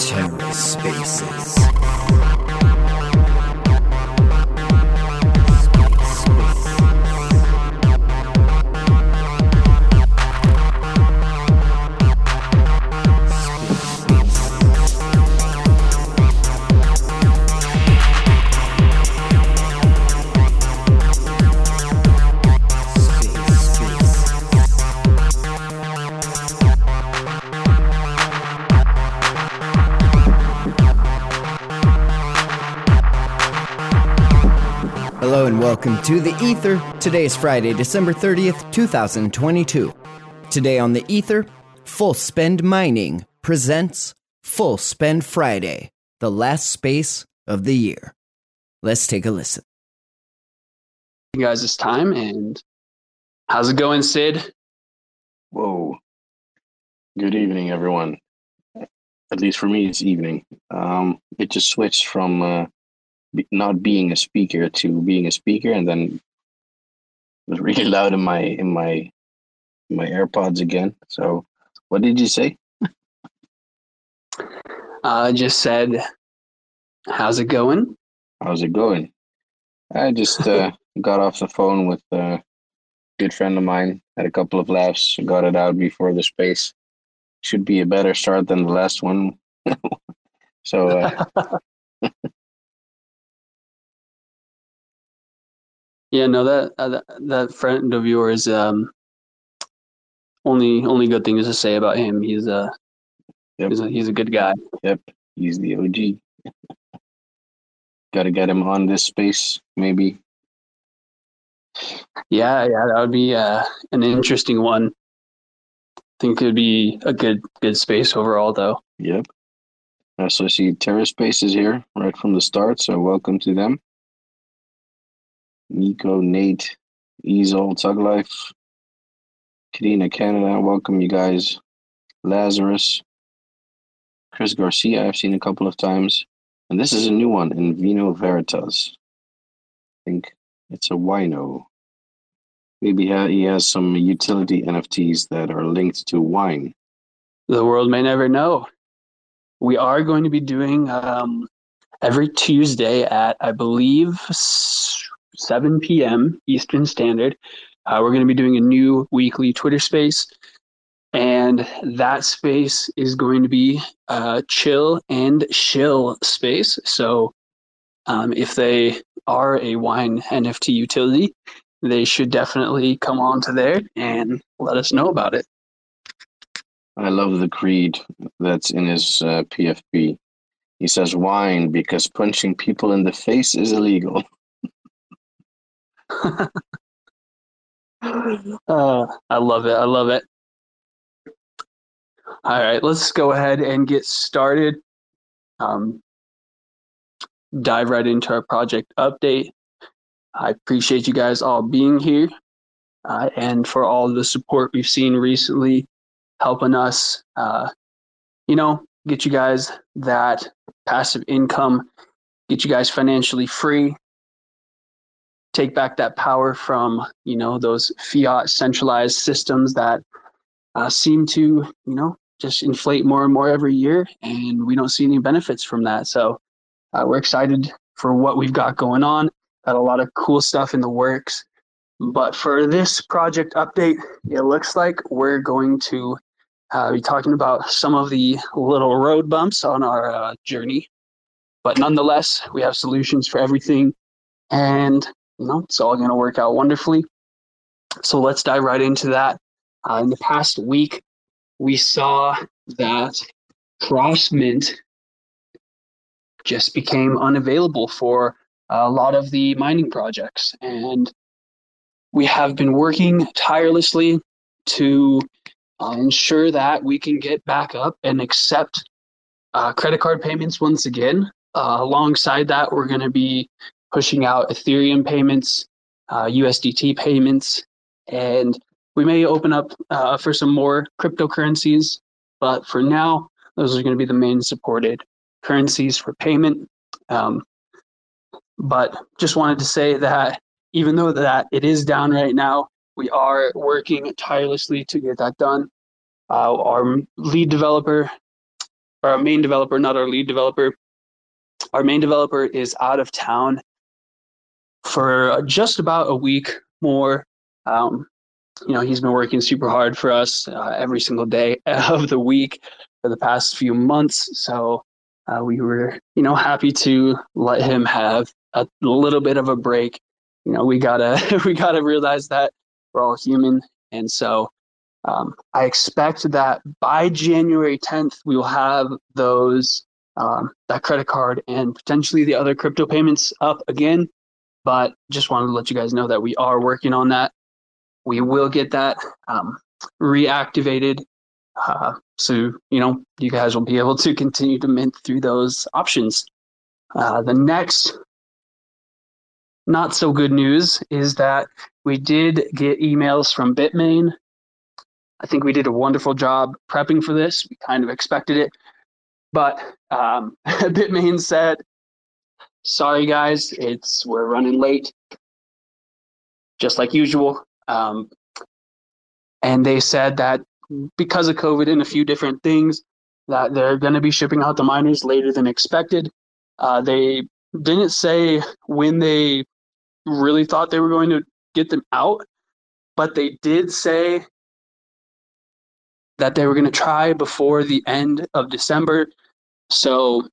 TerraSpaces. Welcome to The Ether. Today is Friday, December 30th, 2022. Today on The Ether, Full Spend Mining presents Full Spend Friday, the last space of the year. Let's take a listen. you guys this time and how's it going sid Whoa. Good evening, everyone. At least for me, it's evening. Um, it just switched from uh, be- not being a speaker to being a speaker, and then it was really loud in my in my in my AirPods again. So, what did you say? uh just said how's it going How's it going? I just uh, got off the phone with a good friend of mine. Had a couple of laughs. Got it out before the space. Should be a better start than the last one. so. Uh, yeah no that uh, that, that friend of yours um only only good things to say about him he's uh Yep. he's a, he's a good guy Yep, he's the OG. Got to get him on this space, maybe. yeah yeah that would be uh an interesting one I think it would be a good good space overall though Yep. So I see Terra Space is here right from the start, so welcome to them. Nico, Nate, Easel, Tug Life, Kadena Canada, welcome you guys. Lazarus, Chris Garcia, I've seen a couple of times. And this is a new one in Vino Veritas. I think it's a wino. Maybe he has some utility NFTs that are linked to wine. the world may never know. We are going to be doing um, every Tuesday at, I believe, 7 p.m. Eastern Standard. Uh, we're going to be doing a new weekly Twitter space. And that space is going to be uh, chill and shill space. So um, if they are a wine NFT utility, they should definitely come on to there and let us know about it. I love the creed that's in his uh, PFP. He says wine because punching people in the face is illegal. uh, I love it. I love it. All right, let's go ahead and get started. Um, dive right into our project update. I appreciate you guys all being here uh, and for all the support we've seen recently, helping us, uh, you know, get you guys that passive income, get you guys financially free, take back that power from you know those fiat centralized systems that uh, seem to you know just inflate more and more every year and we don't see any benefits from that. So uh, we're excited for what we've got going on. Got a lot of cool stuff in the works. But for this project update it looks like we're going to uh, be talking about some of the little road bumps on our uh, journey. But nonetheless we have solutions for everything. And you know, it's all going to work out wonderfully. So let's dive right into that. Uh, in the past week, we saw that Crossmint just became unavailable for a lot of the mining projects. And we have been working tirelessly to uh, ensure that we can get back up and accept uh, credit card payments once again. Uh, alongside that, we're going to be pushing out Ethereum payments, uh, USDT payments, and we may open up uh, for some more cryptocurrencies. But for now, those are going to be the main supported currencies for payment. Um, but just wanted to say that even though that it is down right now, we are working tirelessly to get that done. Uh, our lead developer, or our main developer, not our lead developer, our main developer is out of town for just about a week more. Um, you know, he's been working super hard for us uh, every single day of the week for the past few months. So uh, we were, you know, happy to let him have a little bit of a break. You know, we gotta we gotta realize that we're all human, and so um, I expect that by January 10th we will have those um, that credit card and potentially the other crypto payments up again. But just wanted to let you guys know that we are working on that. We will get that um, reactivated. Uh, so, you know, you guys will be able to continue to mint through those options. Uh, the next not so good news is that we did get emails from Bitmain. I think we did a wonderful job prepping for this. We kind of expected it. But um, Bitmain said, sorry guys, it's we're running late, just like usual. Um, and they said that because of COVID and a few different things, that they're going to be shipping out the miners later than expected. Uh, they didn't say when they really thought they were going to get them out, but they did say that they were going to try before the end of December. So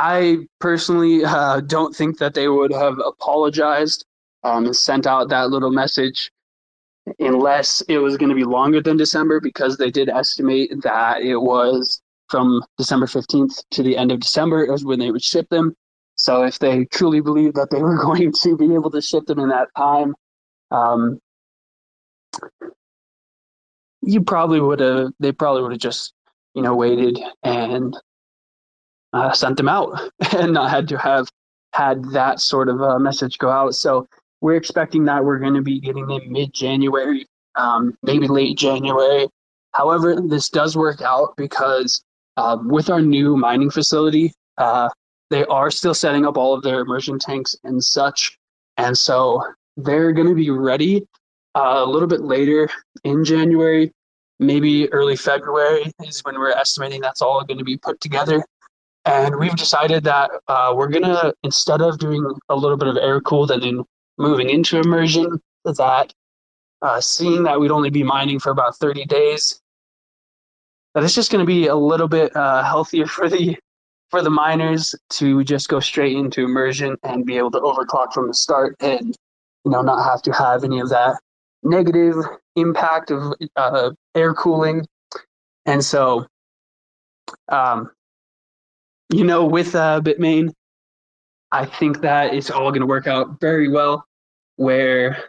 I personally uh, don't think that they would have apologized um, and sent out that little message unless it was going to be longer than December because they did estimate that it was from December 15th to the end of December is when they would ship them. So if they truly believed that they were going to be able to ship them in that time, um, you probably would have. They probably would have just, you know, waited and uh, sent them out, and not had to have had that sort of a message go out. So we're expecting that we're going to be getting them mid-January, um, maybe late January. However, this does work out because uh, with our new mining facility, uh, they are still setting up all of their immersion tanks and such. And so they're going to be ready uh, a little bit later in January, maybe early February is when we're estimating that's all going to be put together. And we've decided that uh, we're going to, instead of doing a little bit of air cooled and then moving into immersion, that uh, seeing that we'd only be mining for about 30 days, that it's just going to be a little bit uh, healthier for the for the miners to just go straight into immersion and be able to overclock from the start and you know not have to have any of that negative impact of uh, air cooling. And so um, you know with uh, bitmain i think that it's all going to work out very well where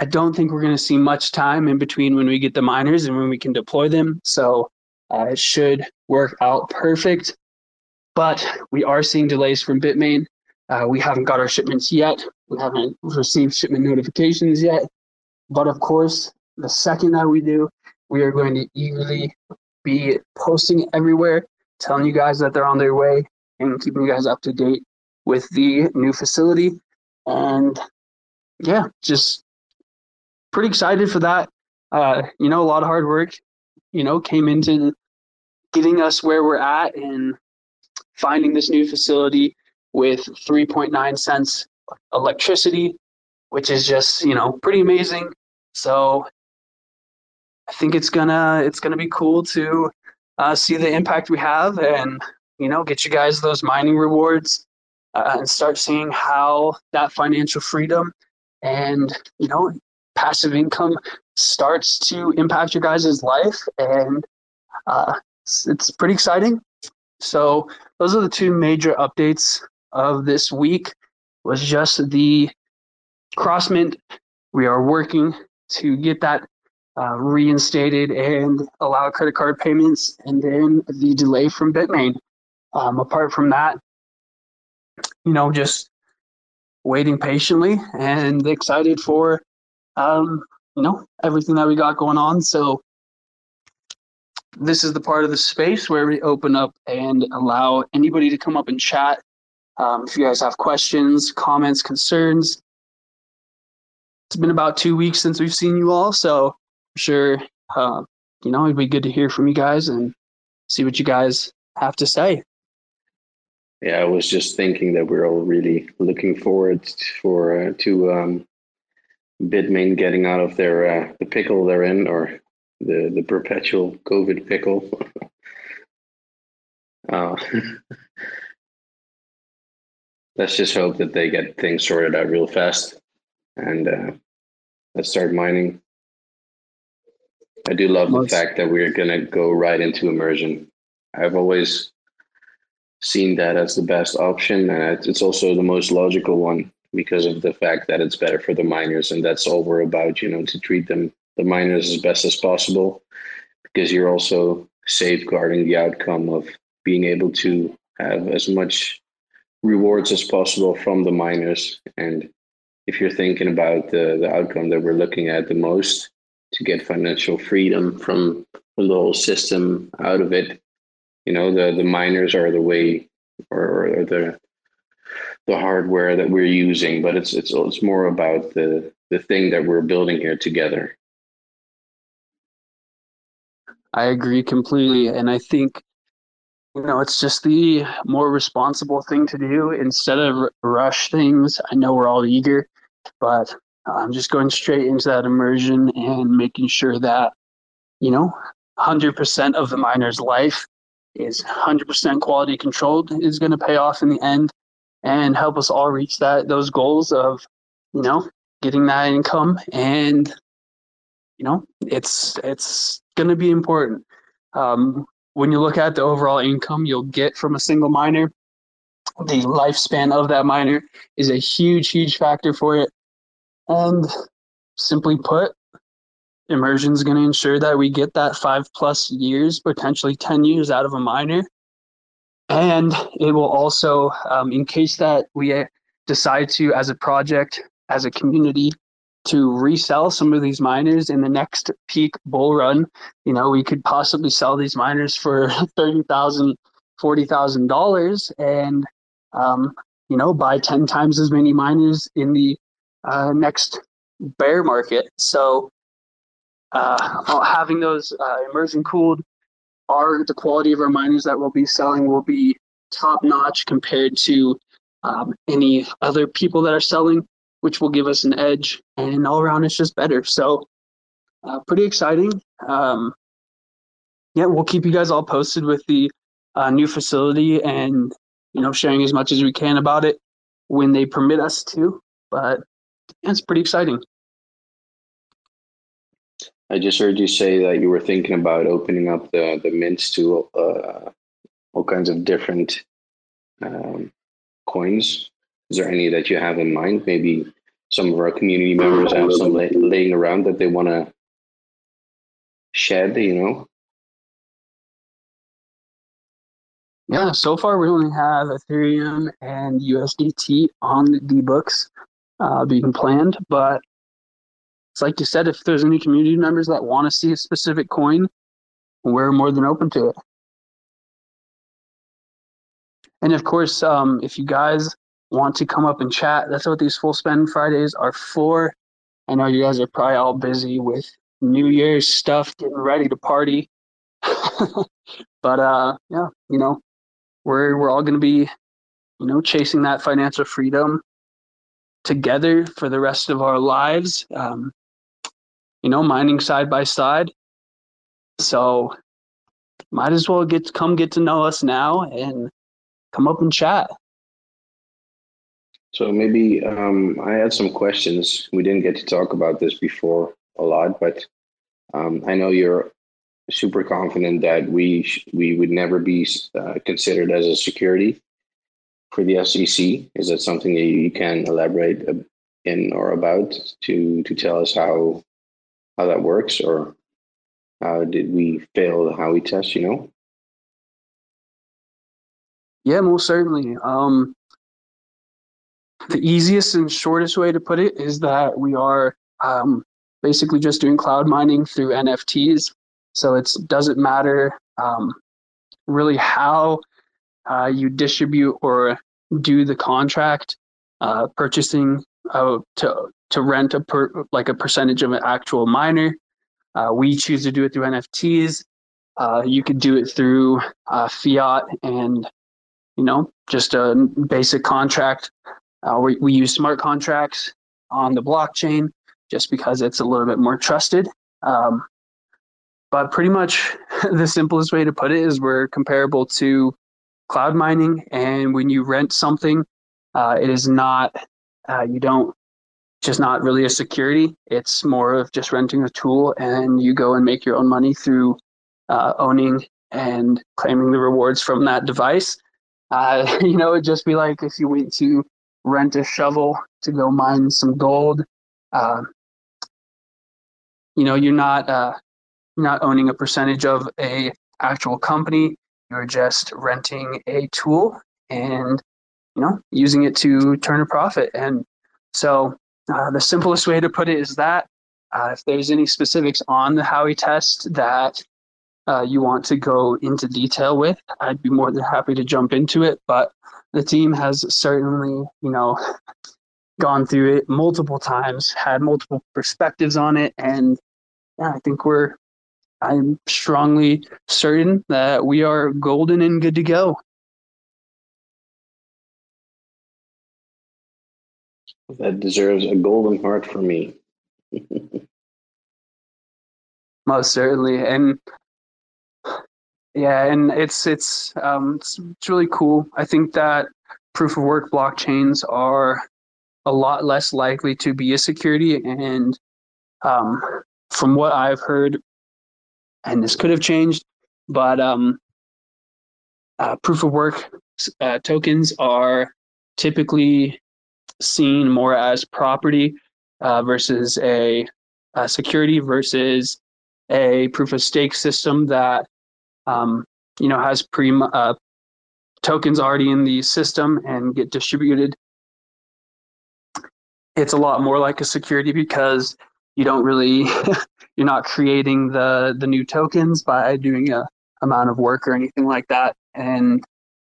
i don't think we're going to see much time in between when we get the miners and when we can deploy them so uh, it should work out perfect, but we are seeing delays from Bitmain. Uh, we haven't got our shipments yet. We haven't received shipment notifications yet. But of course, the second that we do, we are going to eagerly be posting everywhere, telling you guys that they're on their way and keeping you guys up to date with the new facility. And yeah, just pretty excited for that. Uh, you know, a lot of hard work you know, came into getting us where we're at and finding this new facility with 3.9 cents electricity, which is just, you know, pretty amazing. So I think it's gonna it's gonna be cool to uh, see the impact we have and you know get you guys those mining rewards uh, and start seeing how that financial freedom and you know passive income starts to impact your guys' life, and uh, it's, it's pretty exciting. So those are the two major updates of this week. Was just the Crossmint. We are working to get that uh, reinstated and allow credit card payments, and then the delay from Bitmain. Um, apart from that, you know, just waiting patiently and excited for um, you know, everything that we got going on. So this is the part of the space where we open up and allow anybody to come up and chat. Um, if you guys have questions, comments, concerns, it's been about two weeks since we've seen you all, so sure uh, you know it'd be good to hear from you guys and see what you guys have to say. Yeah, I was just thinking that we're all really looking forward for uh, to um, Bitmain getting out of their uh, the pickle they're in, or the the perpetual COVID pickle. uh, let's just hope that they get things sorted out real fast, and uh, let's start mining. I do love the fact that we're gonna go right into immersion. I've always seen that as the best option, and it's also the most logical one because of the fact that it's better for the miners, and that's all we're about. You know, to treat them the miners as best as possible, because you're also safeguarding the outcome of being able to have as much rewards as possible from the miners. And if you're thinking about the, the outcome that we're looking at the most, to get financial freedom from the whole system out of it, you know the the miners are the way or, or the the hardware that we're using but it's it's it's more about the the thing that we're building here together. I agree completely and i think you know it's just the more responsible thing to do. Instead of rush things i know we're all eager but i'm just going straight into that immersion and making sure that you know 100% of the miner's life is 100% quality controlled is going to pay off in the end and help us all reach that those goals of you know getting that income and you know it's it's going to be important. Um, when you look at the overall income you'll get from a single miner the lifespan of that miner is a huge huge factor for it and simply put immersion is going to ensure that we get that five plus years, potentially 10 years out of a miner. And it will also, um, in case that we uh, decide to, as a project, as a community, to resell some of these miners in the next peak bull run, you know, we could possibly sell these miners for $30,000, $40,000 and, um, you know, buy 10 times as many miners in the uh, next bear market. So uh, having those uh, immersion cooled are the quality of our miners that we'll be selling will be top notch compared to um, any other people that are selling, which will give us an edge. And all around, it's just better. So, uh, pretty exciting. Um, yeah, we'll keep you guys all posted with the uh, new facility and you know sharing as much as we can about it when they permit us to. But it's pretty exciting. I just heard you say that you were thinking about opening up the the mints to uh, all kinds of different um, coins. Is there any that you have in mind? Maybe some of our community members have some lay, laying around that they want to shed. You know. Yeah, so far we only have Ethereum and USDT on the books uh, being planned, but it's like you said, if there's any community members that want to see a specific coin, we're more than open to it. And of course, um, if you guys want to come up and chat, that's what these full spend Fridays are for. I know you guys are probably all busy with New Year's stuff, getting ready to party. but uh, yeah, you know, we're we're all going to be, you know, chasing that financial freedom together for the rest of our lives. Um, you know, mining side by side. So might as well get come get to know us now and come up and chat. So maybe um, I had some questions. We didn't get to talk about this before a lot, but um, I know you're super confident that we sh- we would never be uh, considered as a security for the SEC. Is that something that you can elaborate in or about to to tell us how how that works or how did we fail the Howey test, you know? Yeah, most certainly. Um, the easiest and shortest way to put it is that we are um, basically just doing cloud mining through NFTs. So it doesn't matter um, really how uh, you distribute or do the contract, uh, purchasing uh, to to rent a per, like a percentage of an actual miner. Uh, we choose to do it through NFTs. Uh, you could do it through uh, fiat and you know just a basic contract. We, we use smart contracts on the blockchain just because it's a little bit more trusted. Um, but pretty much the simplest way to put it is we're comparable to cloud mining. And when you rent something, uh, it is not, uh, you don't, just not really a security. It's more of just renting a tool and you go and make your own money through uh, owning and claiming the rewards from that device. Uh, you know, it'd just be like if you went to rent a shovel to go mine some gold. Uh, you know, you're not uh, not owning a percentage of a actual company. You're just renting a tool and you know using it to turn a profit. And so uh, the simplest way to put it is that uh, if there's any specifics on the Howey test that uh, you want to go into detail with, I'd be more than happy to jump into it. But the team has certainly, you know, gone through it multiple times, had multiple perspectives on it, and yeah, I think we're I'm strongly certain that we are golden and good to go. That deserves a golden heart for me. Most certainly, and yeah, and it's it's um, it's, it's really cool. I think that proof of work blockchains are a lot less likely to be a security, and um, from what I've heard, and this could have changed, but um, uh, proof of work uh, tokens are typically seen more as property uh, versus a, a, security versus a proof of stake system that um, you know has pre uh, tokens already in the system and get distributed. It's a lot more like a security because you don't really you're not creating the the new tokens by doing a amount of work or anything like that. And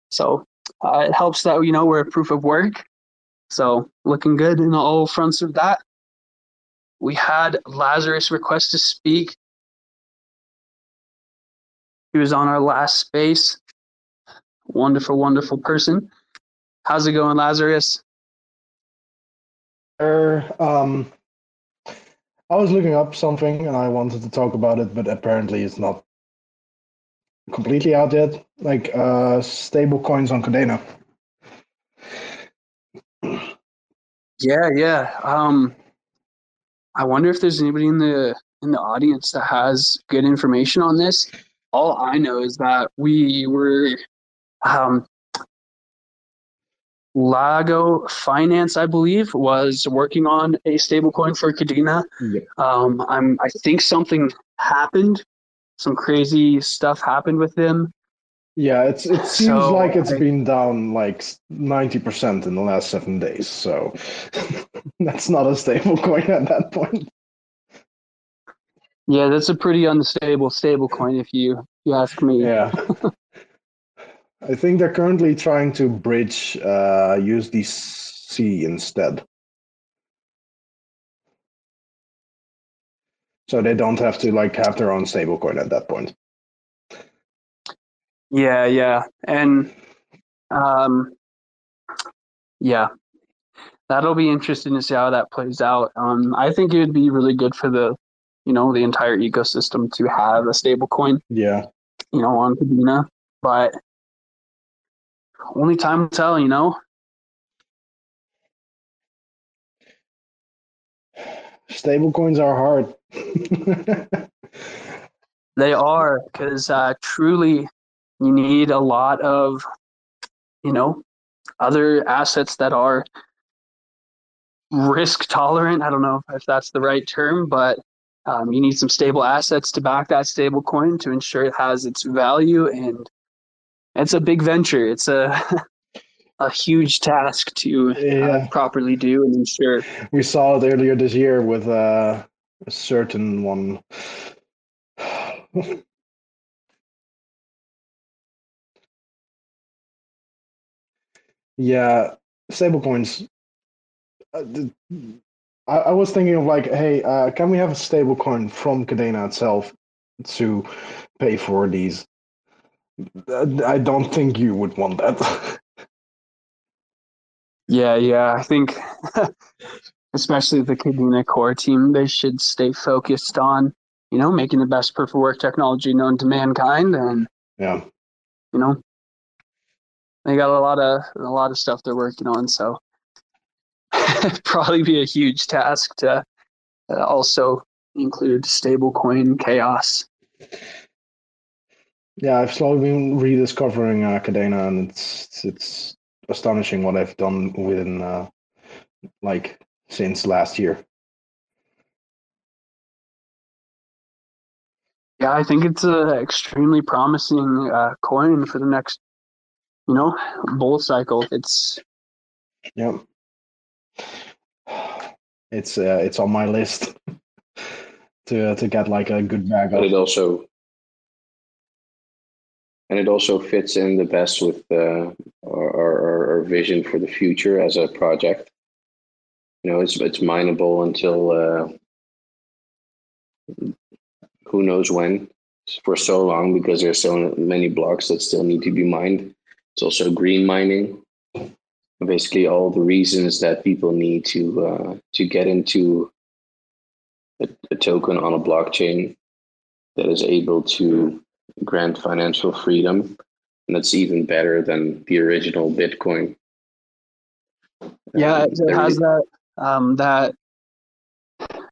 so uh, it helps that you know we're a proof of work. So looking good in all fronts of that. We had lazarus request to speak. He was on our last space. Wonderful wonderful person. How's it going lazarus? Um I was looking up something and I wanted to talk about it, but apparently it's not completely out yet. Like uh, stable coins on Kadena. Yeah, yeah. Um, I wonder if there's anybody in the in the audience that has good information on this. All I know is that we were um, Lago Finance, I believe, was working on a stablecoin for Kadena. Yeah. Um, I'm, I think something happened. Some crazy stuff happened with them. Yeah, it's it seems so like it's I, been down like ninety percent in the last seven days. So that's not a stable coin at that point. Yeah, that's a pretty unstable stable coin if you you ask me. Yeah. I think they're currently trying to bridge uh, USDC instead. So they don't have to like have their own stablecoin at that point. Yeah, yeah. And um yeah. That'll be interesting to see how that plays out. Um I think it would be really good for the you know, the entire ecosystem to have a stablecoin. Yeah. You know, on Kadena. But only time will tell, you know. Stable coins are hard. they are because uh, truly you need a lot of, you know, other assets that are risk tolerant. I don't know if that's the right term, but um, you need some stable assets to back that stable coin to ensure it has its value and it's a big venture. It's a a huge task to yeah. uh, properly do and ensure. We saw it earlier this year with uh, a certain one. Yeah, stablecoins. Uh, I, I was thinking of like, hey, uh, can we have a stablecoin from Kadena itself to pay for these? I don't think you would want that. yeah, yeah. I think, especially the Kadena core team, they should stay focused on, you know, making the best proof of work technology known to mankind, and yeah, you know, they got a lot of a lot of stuff they're working on. So probably be a huge task to uh, also include stablecoin chaos. Yeah, I've slowly been rediscovering uh, Kadena, and it's it's astonishing what I've done within uh, like since last year. Yeah, I think it's an extremely promising uh, coin for the next, you know, bull cycle. It's yeah, it's uh, it's on my list to to get like a good bag. But it also and it also fits in the best with uh, our, our, our vision for the future as a project. You know, it's it's mineable until uh, who knows when for so long because there's so many blocks that still need to be mined. It's also green mining. Basically, all the reasons that people need to uh, to get into a, a token on a blockchain that is able to grant financial freedom, and that's even better than the original Bitcoin. Yeah, um, it has that um, that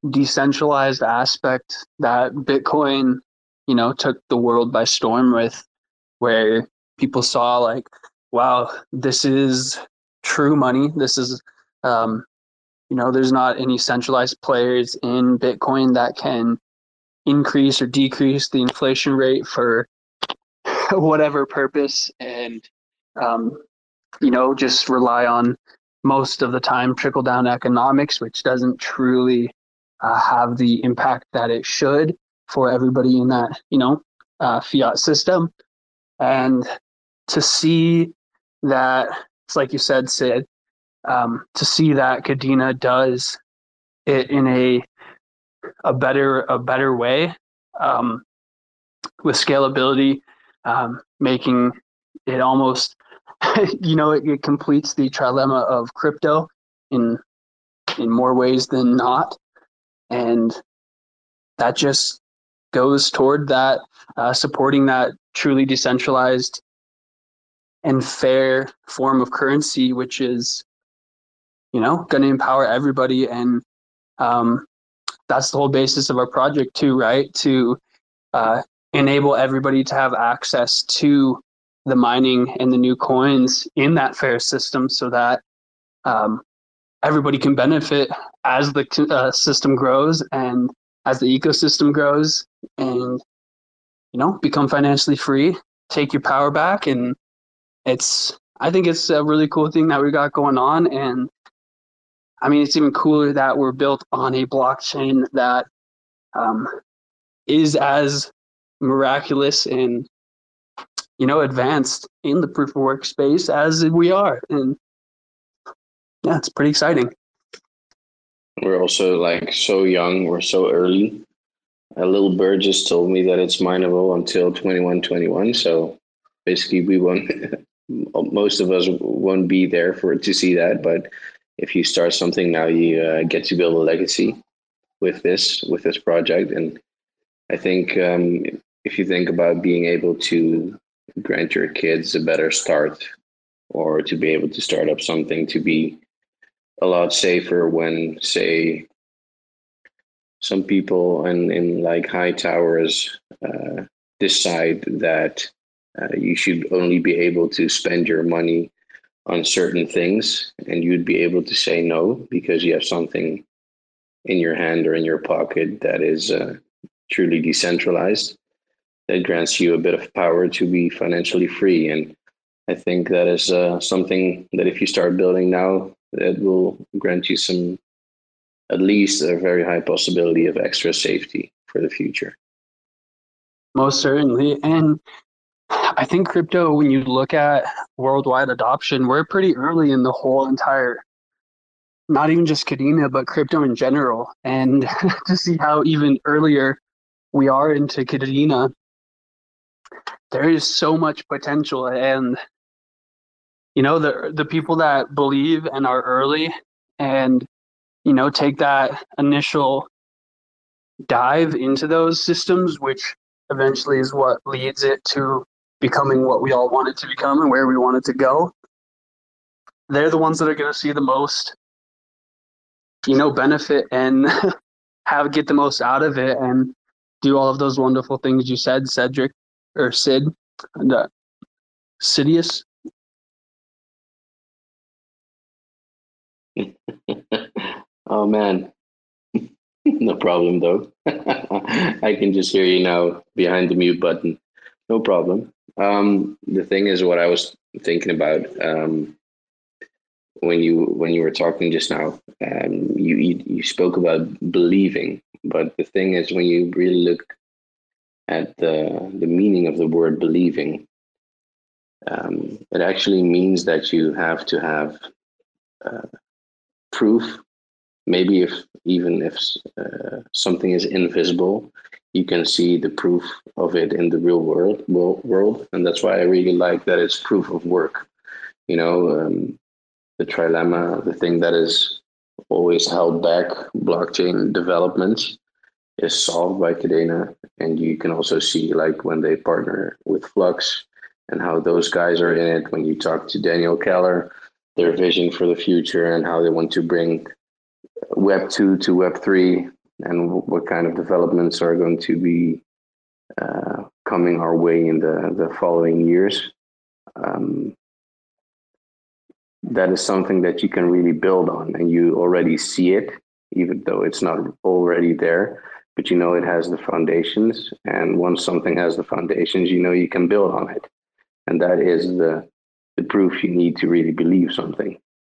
decentralized aspect that Bitcoin, you know, took the world by storm with, where people saw like, wow, this is true money. This is, um, you know, there's not any centralized players in Bitcoin that can increase or decrease the inflation rate for whatever purpose, and um, you know, just rely on most of the time trickle down economics, which doesn't truly uh, have the impact that it should for everybody in that you know uh, fiat system. And to see that it's like you said sid um, to see that kadena does it in a a better a better way um, with scalability um, making it almost you know it, it completes the trilemma of crypto in in more ways than not. And that just goes toward that uh, supporting that truly decentralized and fair form of currency which is you know going to empower everybody and um, that's the whole basis of our project too right? To uh, enable everybody to have access to the mining and the new coins in that fair system so that um, everybody can benefit as the uh, system grows and as the ecosystem grows and you know become financially free take your power back. And it's i think it's a really cool thing that we got going on and i mean it's even cooler that we're built on a blockchain that um, is as miraculous and you know advanced in the proof of work space as we are and yeah, it's pretty exciting. We're also like so young, we're so early. A little bird just told me that it's mineable until 2121. So basically, we won't, most of us won't be there for to see that. But if you start something now, you uh, get to build a legacy with this, with this project. And I think um, if you think about being able to grant your kids a better start or to be able to start up something to be a lot safer when, say, some people in, in like high towers uh, decide that uh, you should only be able to spend your money on certain things and you'd be able to say no because you have something in your hand or in your pocket that is uh, truly decentralized that grants you a bit of power to be financially free and i think that is uh, something that if you start building now that will grant you some, at least a very high possibility of extra safety for the future. Most certainly. And I think crypto, when you look at worldwide adoption, we're pretty early in the whole entire, not even just Kadena, but crypto in general. And to see how even earlier we are into Kadena, there is so much potential. And, you know, the, the people that believe and are early and, you know, take that initial dive into those systems, which eventually is what leads it to becoming what we all want it to become and where we want it to go. They're the ones that are going to see the most, you know, benefit and have get the most out of it and do all of those wonderful things you said, Cedric or Sid and uh, Cidious. oh man, no problem though. I can just hear you now behind the mute button. No problem. Um, the thing is, what I was thinking about um, when you when you were talking just now, um, you, you you spoke about believing, but the thing is, when you really look at the the meaning of the word believing, um, it actually means that you have to have uh, proof. Maybe if even if uh, something is invisible you can see the proof of it in the real world world and that's why i really like that it's proof of work you know um, the trilemma the thing that is always held back blockchain developments is solved by Kadena. And you can also see like when they partner with Flux and how those guys are in it. When you talk to Daniel Keller, their vision for the future and how they want to bring Web 2 to Web 3 and what kind of developments are going to be uh, coming our way in the, the following years. Um, that is something that you can really build on and you already see it, even though it's not already there. But you know it has the foundations, and once something has the foundations, you know you can build on it, and that is the the proof you need to really believe something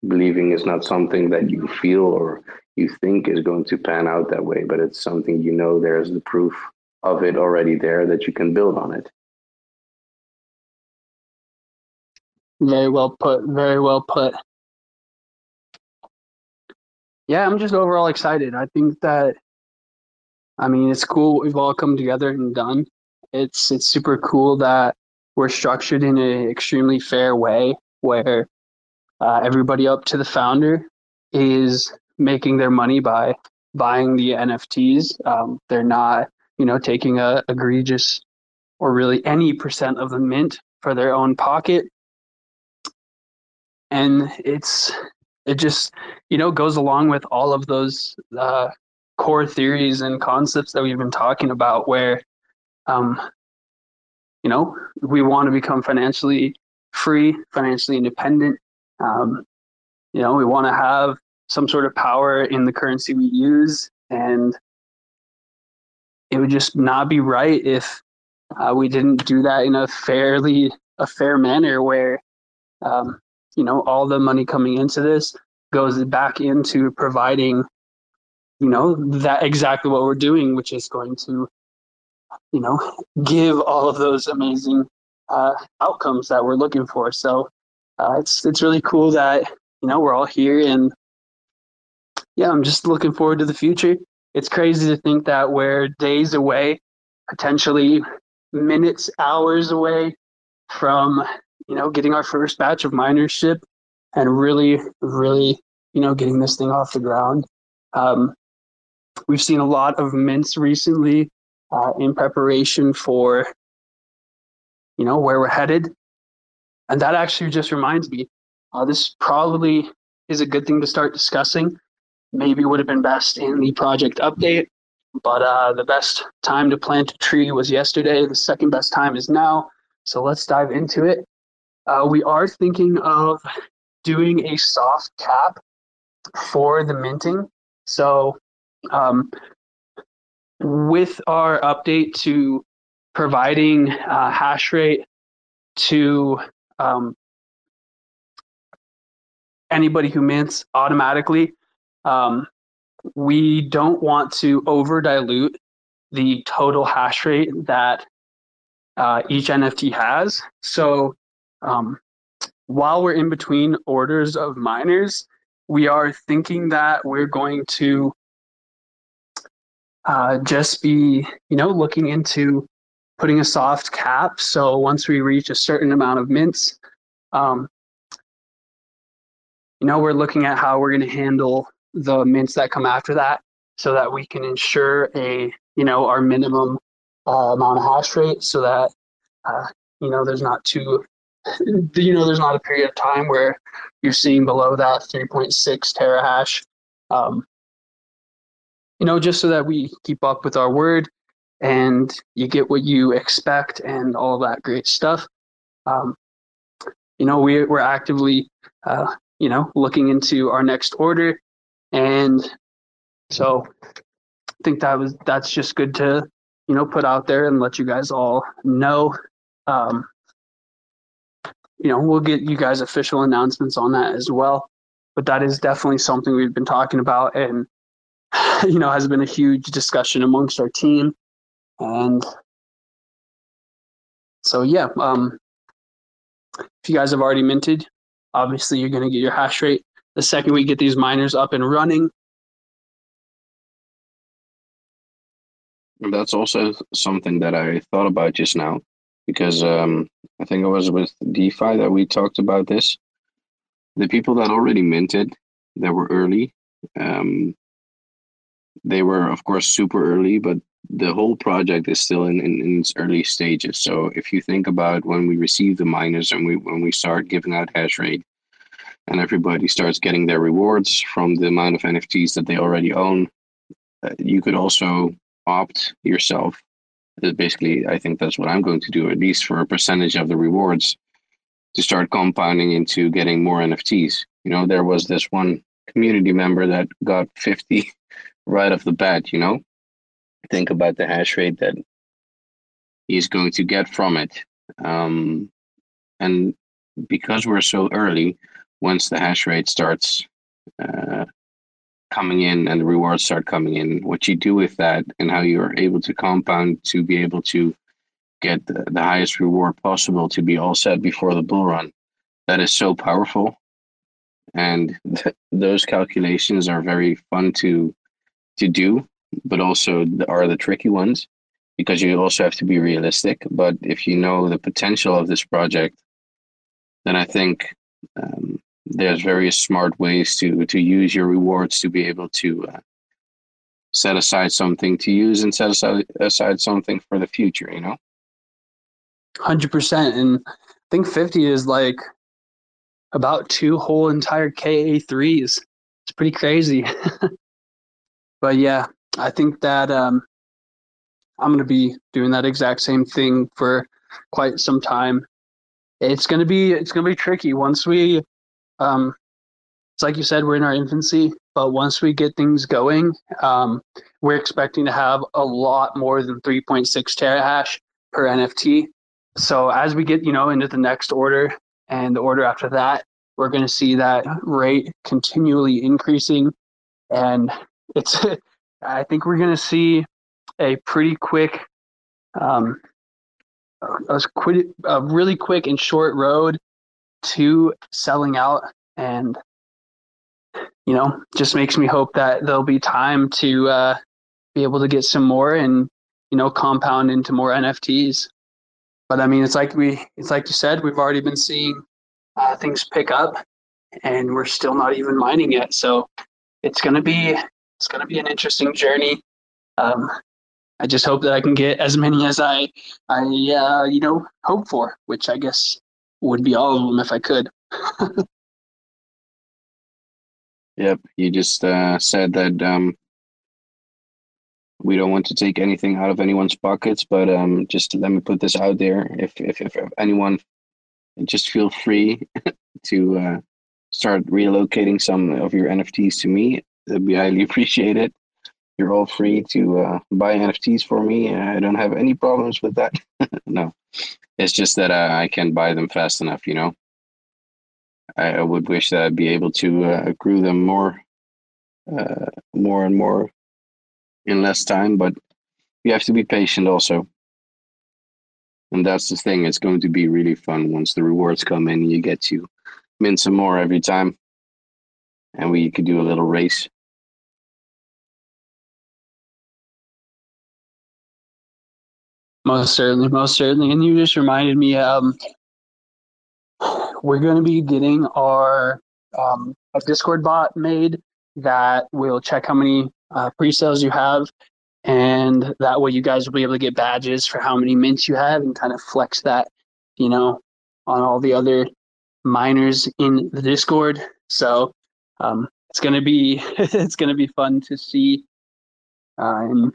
believing is not something that you feel or you think is going to pan out that way, but it's something you know there's the proof of it already there that you can build on it. Very well put. Very well put. Yeah, I'm just overall excited. I think that, I mean, it's cool we've all come together and done. It's it's super cool that we're structured in an extremely fair way where uh, everybody up to the founder is making their money by buying the NFTs. Um, they're not, you know, taking a egregious or really any percent of the mint for their own pocket. And it's it just you know goes along with all of those uh, core theories and concepts that we've been talking about, where um, you know we want to become financially free, financially independent, um, you know, we want to have some sort of power in the currency we use, and it would just not be right if uh, we didn't do that in a fairly a fair manner where um, you know all the money coming into this goes back into providing you know that exactly what we're doing which is going to you know give all of those amazing uh, outcomes that we're looking for. So uh, it's it's really cool that you know we're all here and yeah i'm just looking forward to the future. It's crazy to think that we're days away potentially minutes hours away from you know getting our first batch of miners shipped and really really you know getting this thing off the ground. Um, we've seen a lot of mints recently uh, in preparation for you know where we're headed. And that actually just reminds me, uh, this probably is a good thing to start discussing. Maybe would have been best in the project update, but uh, the best time to plant a tree was yesterday. The second best time is now. So let's dive into it. Uh, we are thinking of doing a soft cap for the minting. So, um, with our update to providing uh, hash rate to um, anybody who mints automatically. Um, we don't want to over dilute the total hash rate that uh, each NFT has. So um, while we're in between orders of miners, we are thinking that we're going to uh, just be, you know, looking into putting a soft cap. So once we reach a certain amount of mints, um, you know, we're looking at how we're going to handle the mints that come after that so that we can ensure a, you know, our minimum uh, amount of hash rate so that, uh, you know, there's not too, you know, there's not a period of time where you're seeing below that 3.6 terahash. Um, you know, just so that we keep up with our word and you get what you expect and all that great stuff. Um, you know, we, we're actively, uh, you know, looking into our next order. And so I think that was, that's just good to, you know, put out there and let you guys all know. Um, you know, we'll get you guys official announcements on that as well. But that is definitely something we've been talking about and, you know, has been a huge discussion amongst our team. And so, yeah, um, if you guys have already minted, obviously you're going to get your hash rate the second we get these miners up and running. That's also something that I thought about just now because um, I think it was with DeFi that we talked about this. The people that already minted that were early, um, they were of course super early, but the whole project is still in, in, in, its early stages. So if you think about when we receive the miners and we when we start giving out hash rate, and everybody starts getting their rewards from the amount of NFTs that they already own, uh, you could also opt yourself. Uh, basically, I think that's what I'm going to do, at least for a percentage of the rewards, to start compounding into getting more NFTs. You know, there was this one community member that got 50 right off the bat, you know? Think about the hash rate that he's going to get from it. Um, and because we're so early, once the hash rate starts uh, coming in and the rewards start coming in, what you do with that and how you are able to compound to be able to get the, the highest reward possible to be all set before the bull run, that is so powerful. And th- those calculations are very fun to to do, but also are the tricky ones because you also have to be realistic. But if you know the potential of this project, then I think um, there's various smart ways to to use your rewards to be able to uh, set aside something to use and set aside aside something for the future. You know, hundred percent. And I think fifty is like about two whole entire KA threes. It's pretty crazy. but yeah, I think that um, I'm gonna be doing that exact same thing for quite some time. It's gonna be it's gonna be tricky once we um, it's like you said, we're in our infancy, but once we get things going, um, we're expecting to have a lot more than 3.6 terahash per NFT. So as we get, you know, into the next order and the order after that, we're going to see that rate continually increasing, and it's. I think we're going to see a pretty quick, um, a, a really quick and short road to selling out and you know just makes me hope that there'll be time to uh, be able to get some more and you know compound into more nfts but i mean it's like we it's like you said we've already been seeing uh, things pick up and we're still not even mining yet so it's going to be it's going to be an interesting journey. Um, i just hope that i can get as many as i i uh, you know hope for which i guess would be all of them if I could. yep, you just uh, said that um, we don't want to take anything out of anyone's pockets, but um, just let me put this out there. If if, if anyone, just feel free to uh, start relocating some of your NFTs to me. That'd be highly appreciated. You're all free to uh, buy NFTs for me. I don't have any problems with that. no, it's just that uh, I can't buy them fast enough. You know, I, I would wish that I'd be able to uh, accrue them more, uh, more and more in less time. But you have to be patient also. And that's the thing. It's going to be really fun once the rewards come in. You get to mint some more every time, and we could do a little race. Most certainly, most certainly. And you just reminded me, um, we're going to be getting our um, a Discord bot made that will check how many uh, pre-sales you have, and that way you guys will be able to get badges for how many mints you have and kind of flex that, you know, on all the other miners in the Discord. So um, it's gonna be it's gonna be fun to see uh, and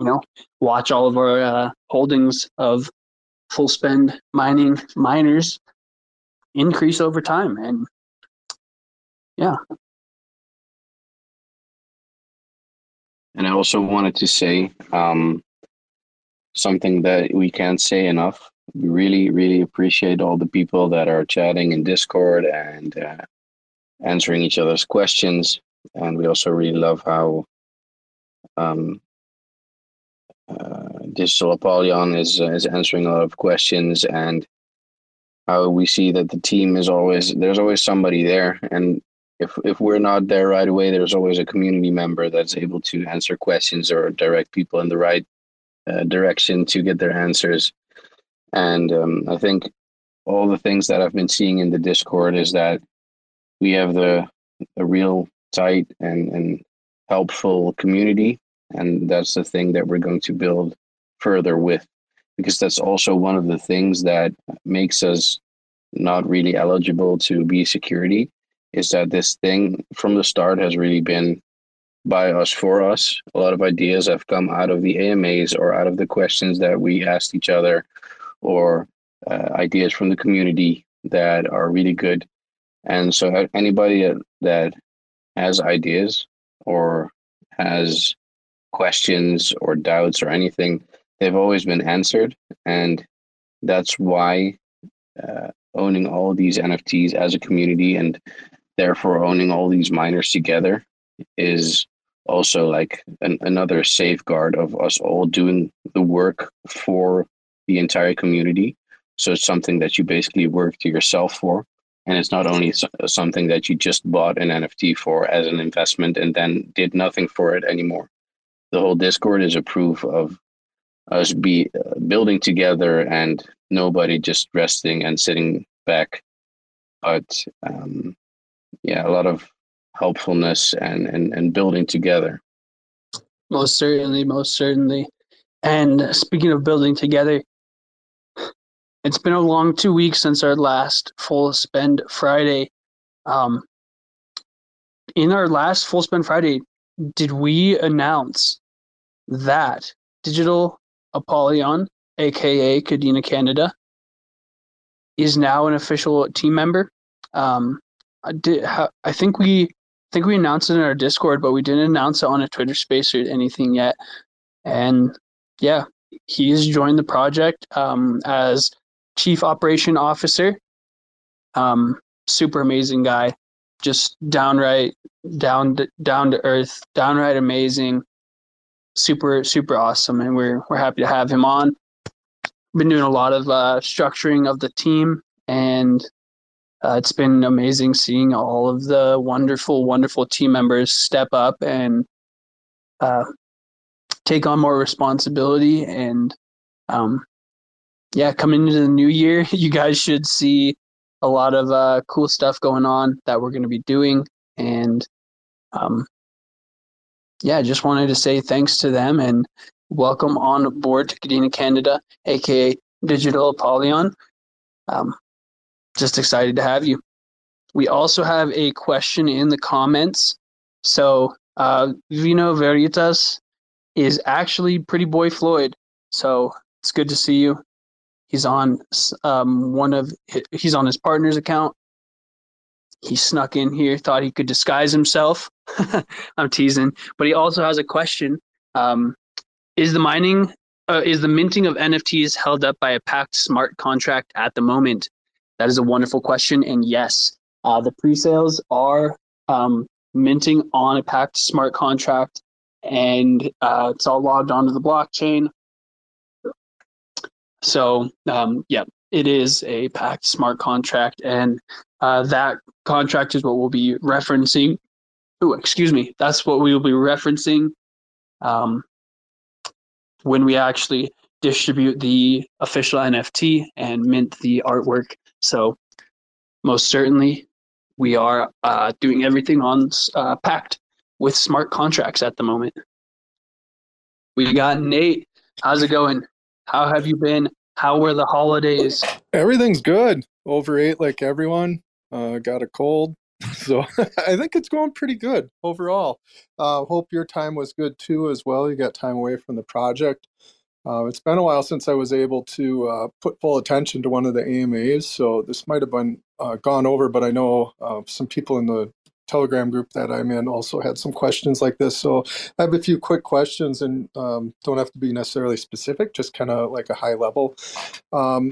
you know watch all of our uh, holdings of full spend mining miners increase over time and yeah And I also wanted to say um, something that we can't say enough. We really, really appreciate all the people that are chatting in Discord and uh, answering each other's questions. And we also really love how um, uh, Digital Apollyon is uh, is answering a lot of questions and how we see that the team is always there's always somebody there and if if we're not there right away, there's always a community member that's able to answer questions or direct people in the right uh, direction to get their answers. And um, I think all the things that I've been seeing in the Discord is that we have the a real tight and and helpful community, and that's the thing that we're going to build further with, because that's also one of the things that makes us not really eligible to be security is that this thing from the start has really been by us for us. A lot of ideas have come out of the AMAs or out of the questions that we asked each other, or uh, ideas from the community that are really good. And so, anybody that, that has ideas or has questions or doubts or anything, they've always been answered. And that's why uh, owning all these NFTs as a community and therefore owning all these miners together is also like an, another safeguard of us all doing the work for the entire community. So it's something that you basically work to yourself for. And it's not only something that you just bought an nft for as an investment and then did nothing for it anymore the whole discord is a proof of us be uh, building together and nobody just resting and sitting back but um, yeah, a lot of helpfulness and, and, and building together. Most certainly, most certainly. And speaking of building together, it's been a long two weeks since our last full spend Friday. Um, in our last full spend Friday, did we announce that Digital Apollyon, aka Kadena Canada, is now an official team member? Um, I did. I think we I think we announced it in our Discord, but we didn't announce it on a Twitter Space or anything yet. And yeah, he's joined the project um, as Chief Operation Officer. Um, super amazing guy, just downright down to, down to earth, downright amazing, super super awesome, and we're we're happy to have him on. Been doing a lot of uh, structuring of the team and uh, it's been amazing seeing all of the wonderful, wonderful team members step up and uh, take on more responsibility. And um, yeah, coming into the new year, you guys should see a lot of uh, cool stuff going on that we're going to be doing. And um, yeah, just wanted to say thanks to them and welcome on board to Kadena Canada, aka Digital Apollyon. Um, just excited to have you. We also have a question in the comments. So, uh, Vino Veritas is actually Pretty Boy Floyd. So it's good to see you. He's on um, one of he's on his partner's account. He snuck in here, thought he could disguise himself. I'm teasing, but he also has a question. Um, is the mining uh, is the minting of NFTs held up by a Pact smart contract at the moment? That is a wonderful question. And yes, uh, the pre-sales are um, minting on a Pact smart contract, and uh, it's all logged onto the blockchain. So, um, yeah, it is a Pact smart contract, and uh, that contract is what we'll be referencing. Oh, excuse me. That's what we will be referencing um, when we actually distribute the official NFT and mint the artwork. So, most certainly, we are uh, doing everything on uh, Pact with smart contracts at the moment. We got Nate. How's it going? How have you been? How were the holidays? Everything's good. Overate like everyone. Uh, got a cold. So I think it's going pretty good overall. Uh, hope your time was good too as well. You got time away from the project. Uh, it's been a while since I was able to uh, put full attention to one of the AMAs, so this might have been uh, gone over, but I know uh, some people in the Telegram group that I'm in also had some questions like this. So I have a few quick questions and um, don't have to be necessarily specific, just kind of like a high level. Um,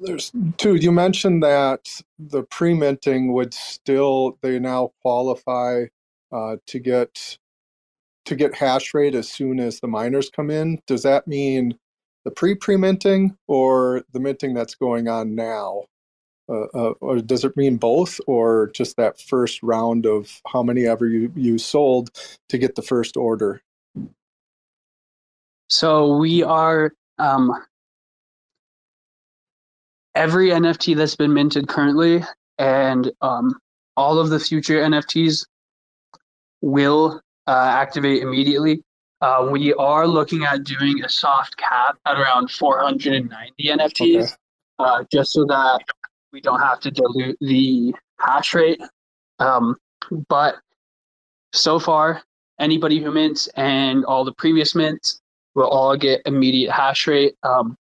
there's two. You mentioned that the pre-minting would still they now qualify uh, to get to get hash rate as soon as the miners come in. Does that mean the pre-pre-minting or the minting that's going on now? Uh, uh, or does it mean both, or just that first round of how many ever you, you sold to get the first order? So we are um, every NFT that's been minted currently, and um, all of the future NFTs will uh, activate immediately. Uh, we are looking at doing a soft cap at around 490 NFTs, okay. uh, just so that we don't have to dilute the hash rate. Um, but so far, anybody who mints and all the previous mints will all get immediate hash rate. Um,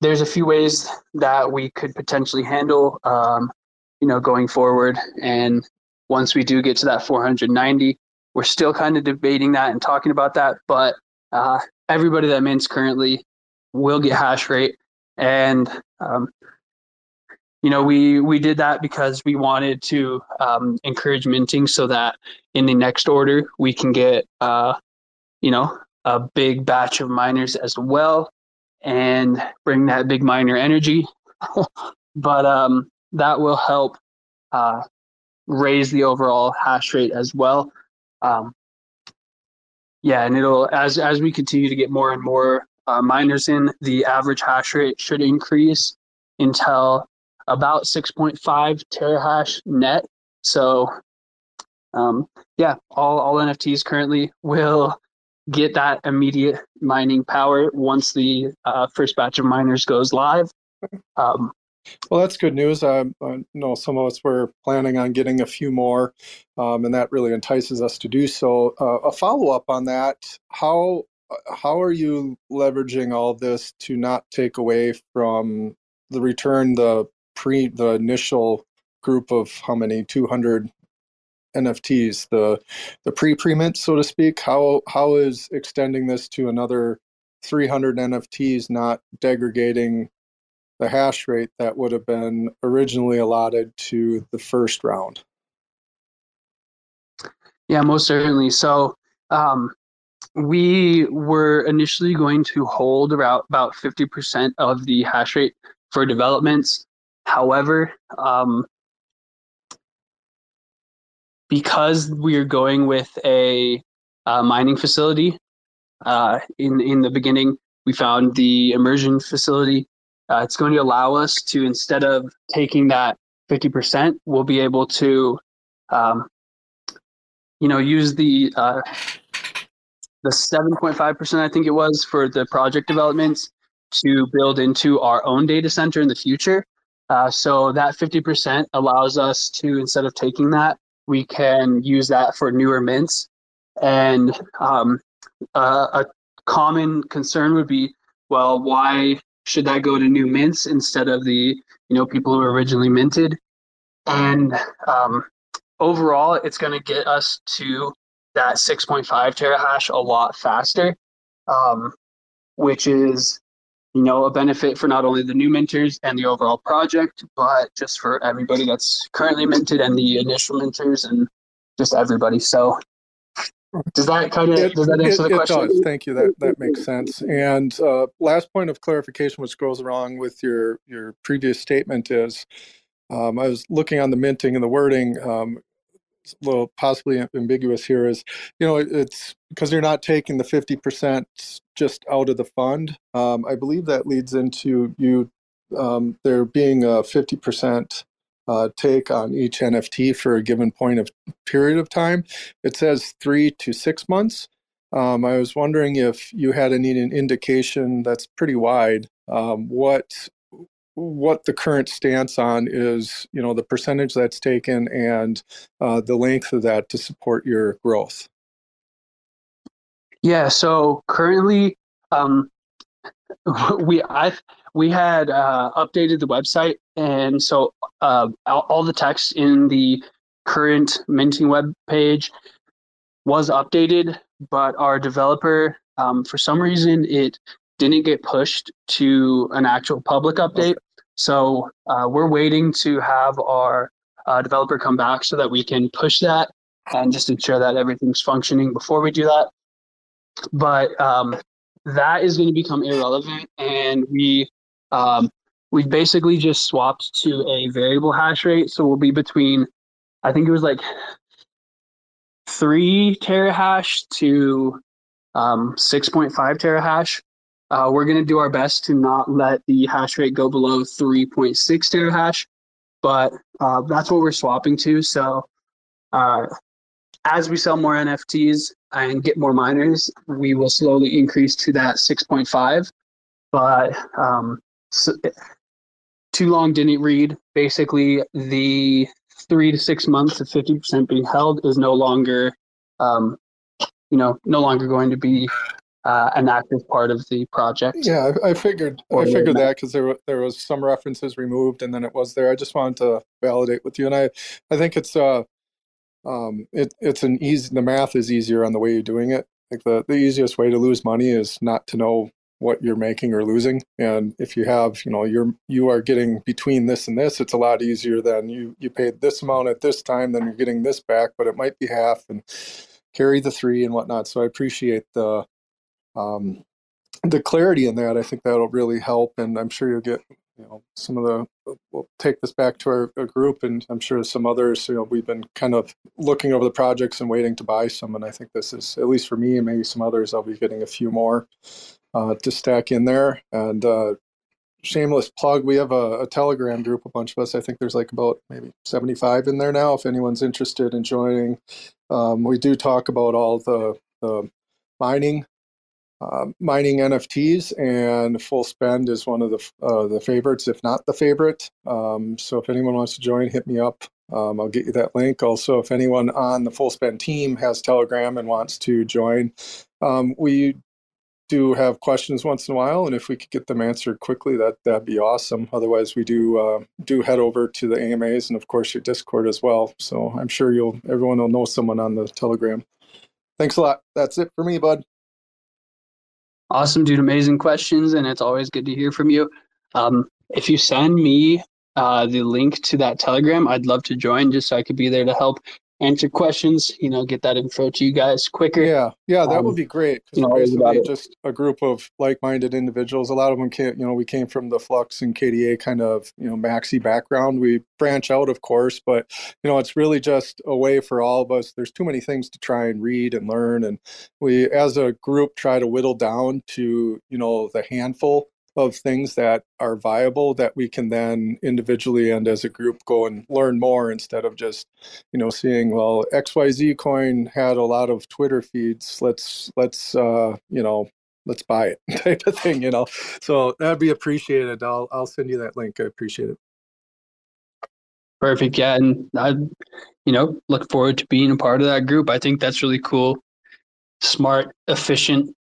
there's a few ways that we could potentially handle, um, you know, going forward. And once we do get to that 490, we're still kind of debating that and talking about that. But uh, everybody that mints currently will get hash rate, and um, you know, we we did that because we wanted to um, encourage minting so that in the next order we can get, uh, you know, a big batch of miners as well and bring that big miner energy. but um, that will help uh, raise the overall hash rate as well. Um, yeah, and it'll as as we continue to get more and more uh, miners in, the average hash rate should increase until about 6.5 terahash net. So, um, yeah, all all NFTs currently will get that immediate mining power once the uh, first batch of miners goes live. Um, well, that's good news. I know some of us were planning on getting a few more, um, and that really entices us to do so. Uh, a follow up on that: how how are you leveraging all this to not take away from the return the pre the initial group of how many 200 NFTs, the the pre pre-mint, so to speak. How how is extending this to another 300 NFTs not degrading the hash rate that would have been originally allotted to the first round? Yeah, most certainly. So um, we were initially going to hold about about 50% of the hash rate for developments. However, um, because we're going with a uh, mining facility. Uh, in in the beginning, we found the immersion facility. Uh, it's going to allow us to instead of taking that fifty percent, we'll be able to, um, you know, use the uh, the seven point five percent I think it was for the project developments to build into our own data center in the future. Uh, so that 50% allows us to, instead of taking that, we can use that for newer mints. And um, uh, a common concern would be, well, why should that go to new mints instead of the you know people who were originally minted? And um, overall, it's going to get us to that 6.5 terahash a lot faster, um, which is you know, a benefit for not only the new minters and the overall project, but just for everybody that's currently minted and the initial minters and just everybody. So Does that kind of It, does that answer it, the it question? does. Thank you. That that makes sense. And uh, last point of clarification, which goes along with your your previous statement, is um, I was looking on the minting and the wording. Um, little possibly ambiguous here is you know it's because you're not taking the 50% just out of the fund um, i believe that leads into you um, there being a 50% uh, take on each nft for a given point of period of time. It says three to six months. Um, i was wondering if you had any an indication that's pretty wide um, what what the current stance on is, you know, the percentage that's taken and uh, the length of that to support your growth. Yeah. So currently, um, we I we had uh, updated the website, and so uh, all, the text in the current minting web page was updated, but our developer, um, for some reason, it didn't get pushed to an actual public update. So uh, we're waiting to have our uh, developer come back so that we can push that and just ensure that everything's functioning before we do that. But um, that is going to become irrelevant, and we um, we basically just swapped to a variable hash rate. So we'll be between, I think it was like three terahash to um, 6.5 terahash. Uh, we're going to do our best to not let the hash rate go below 3.6 terahash, but uh, that's what we're swapping to. So uh, as we sell more NFTs and get more miners, we will slowly increase to that 6.5. But um, so, too long didn't read. Basically, the three to six months of 50% being held is no longer, um, you know, no longer going to be uh, an active part of the project. Yeah, I, I figured I figured that because there there was some references removed and then it was there. I just wanted to validate with you, and I I think it's uh um it it's an easy the math is easier on the way you're doing it. Like the the easiest way to lose money is not to know what you're making or losing, and if you have you know you're you are getting between this and this, it's a lot easier than you you paid this amount at this time, then you're getting this back, but it might be half and carry the three and whatnot. So I appreciate the um, the clarity in that. I think that'll really help, and I'm sure you'll get you know some of the. We'll take this back to our, our group, and I'm sure some others. You know, we've been kind of looking over the projects and waiting to buy some, and I think this is at least for me and maybe some others. I'll be getting a few more uh, to stack in there, and. Uh, Shameless plug. We have a, a Telegram group. A bunch of us. I think there's like about maybe 75 in there now. If anyone's interested in joining, um, we do talk about all the the mining uh, mining NFTs, and Full Spend is one of the uh, the favorites, if not the favorite. Um, so if anyone wants to join, hit me up. Um, I'll get you that link. Also, if anyone on the Full Spend team has Telegram and wants to join, um, we do have questions once in a while, and if we could get them answered quickly, that that'd be awesome. Otherwise, we do uh, do head over to the AMAs and of course your Discord as well. So I'm sure you'll everyone will know someone on the Telegram. Thanks a lot. That's it for me, bud. Awesome, dude. Amazing questions, and it's always good to hear from you. Um, if you send me uh, the link to that Telegram, I'd love to join just so I could be there to help answer questions. You know, get that info to you guys quicker. Yeah, yeah, that Um, would be great you know, we're always about basically it. just a group of like-minded individuals. A lot of them can't, you know, we came from the Flux and KDA kind of, you know, maxi background. We branch out, of course, but you know, it's really just a way for all of us. There's too many things to try and read and learn, and we, as a group, try to whittle down to, you know, the handful of things that are viable that we can then individually and as a group go and learn more instead of just you know seeing well xyz coin had a lot of twitter feeds let's let's uh you know let's buy it type of thing you know so that'd be appreciated i'll i'll send you that link i appreciate it Perfect. Yeah, and I, you know, look forward to being a part of that group. I think that's really cool, smart, efficient.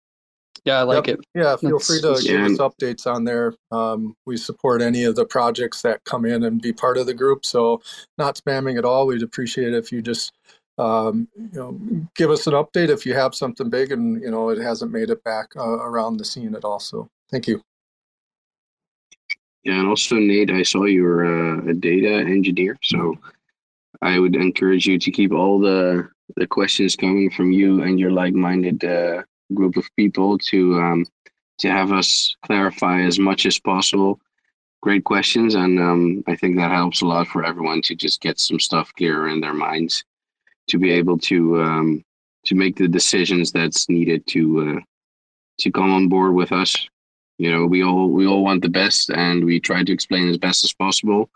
Yeah, I like it. yeah feel That's- free to give Yeah. us updates on there um, we support any of the projects that come in and be part of the group so not spamming at all we'd appreciate it if you just um, you know give us an update if you have something big and you know it hasn't made it back uh, around the scene at all so thank you Yeah, and also Nate, I saw you were uh, a data engineer, so I would encourage you to keep all the the questions coming from you and your like-minded uh, group of people to um, to have us clarify as much as possible. Great questions, and um, I think that helps a lot for everyone to just get some stuff clearer in their minds, to be able to um, to make the decisions that's needed to uh, to come on board with us. You know, we all we all want the best, and we try to explain as best as possible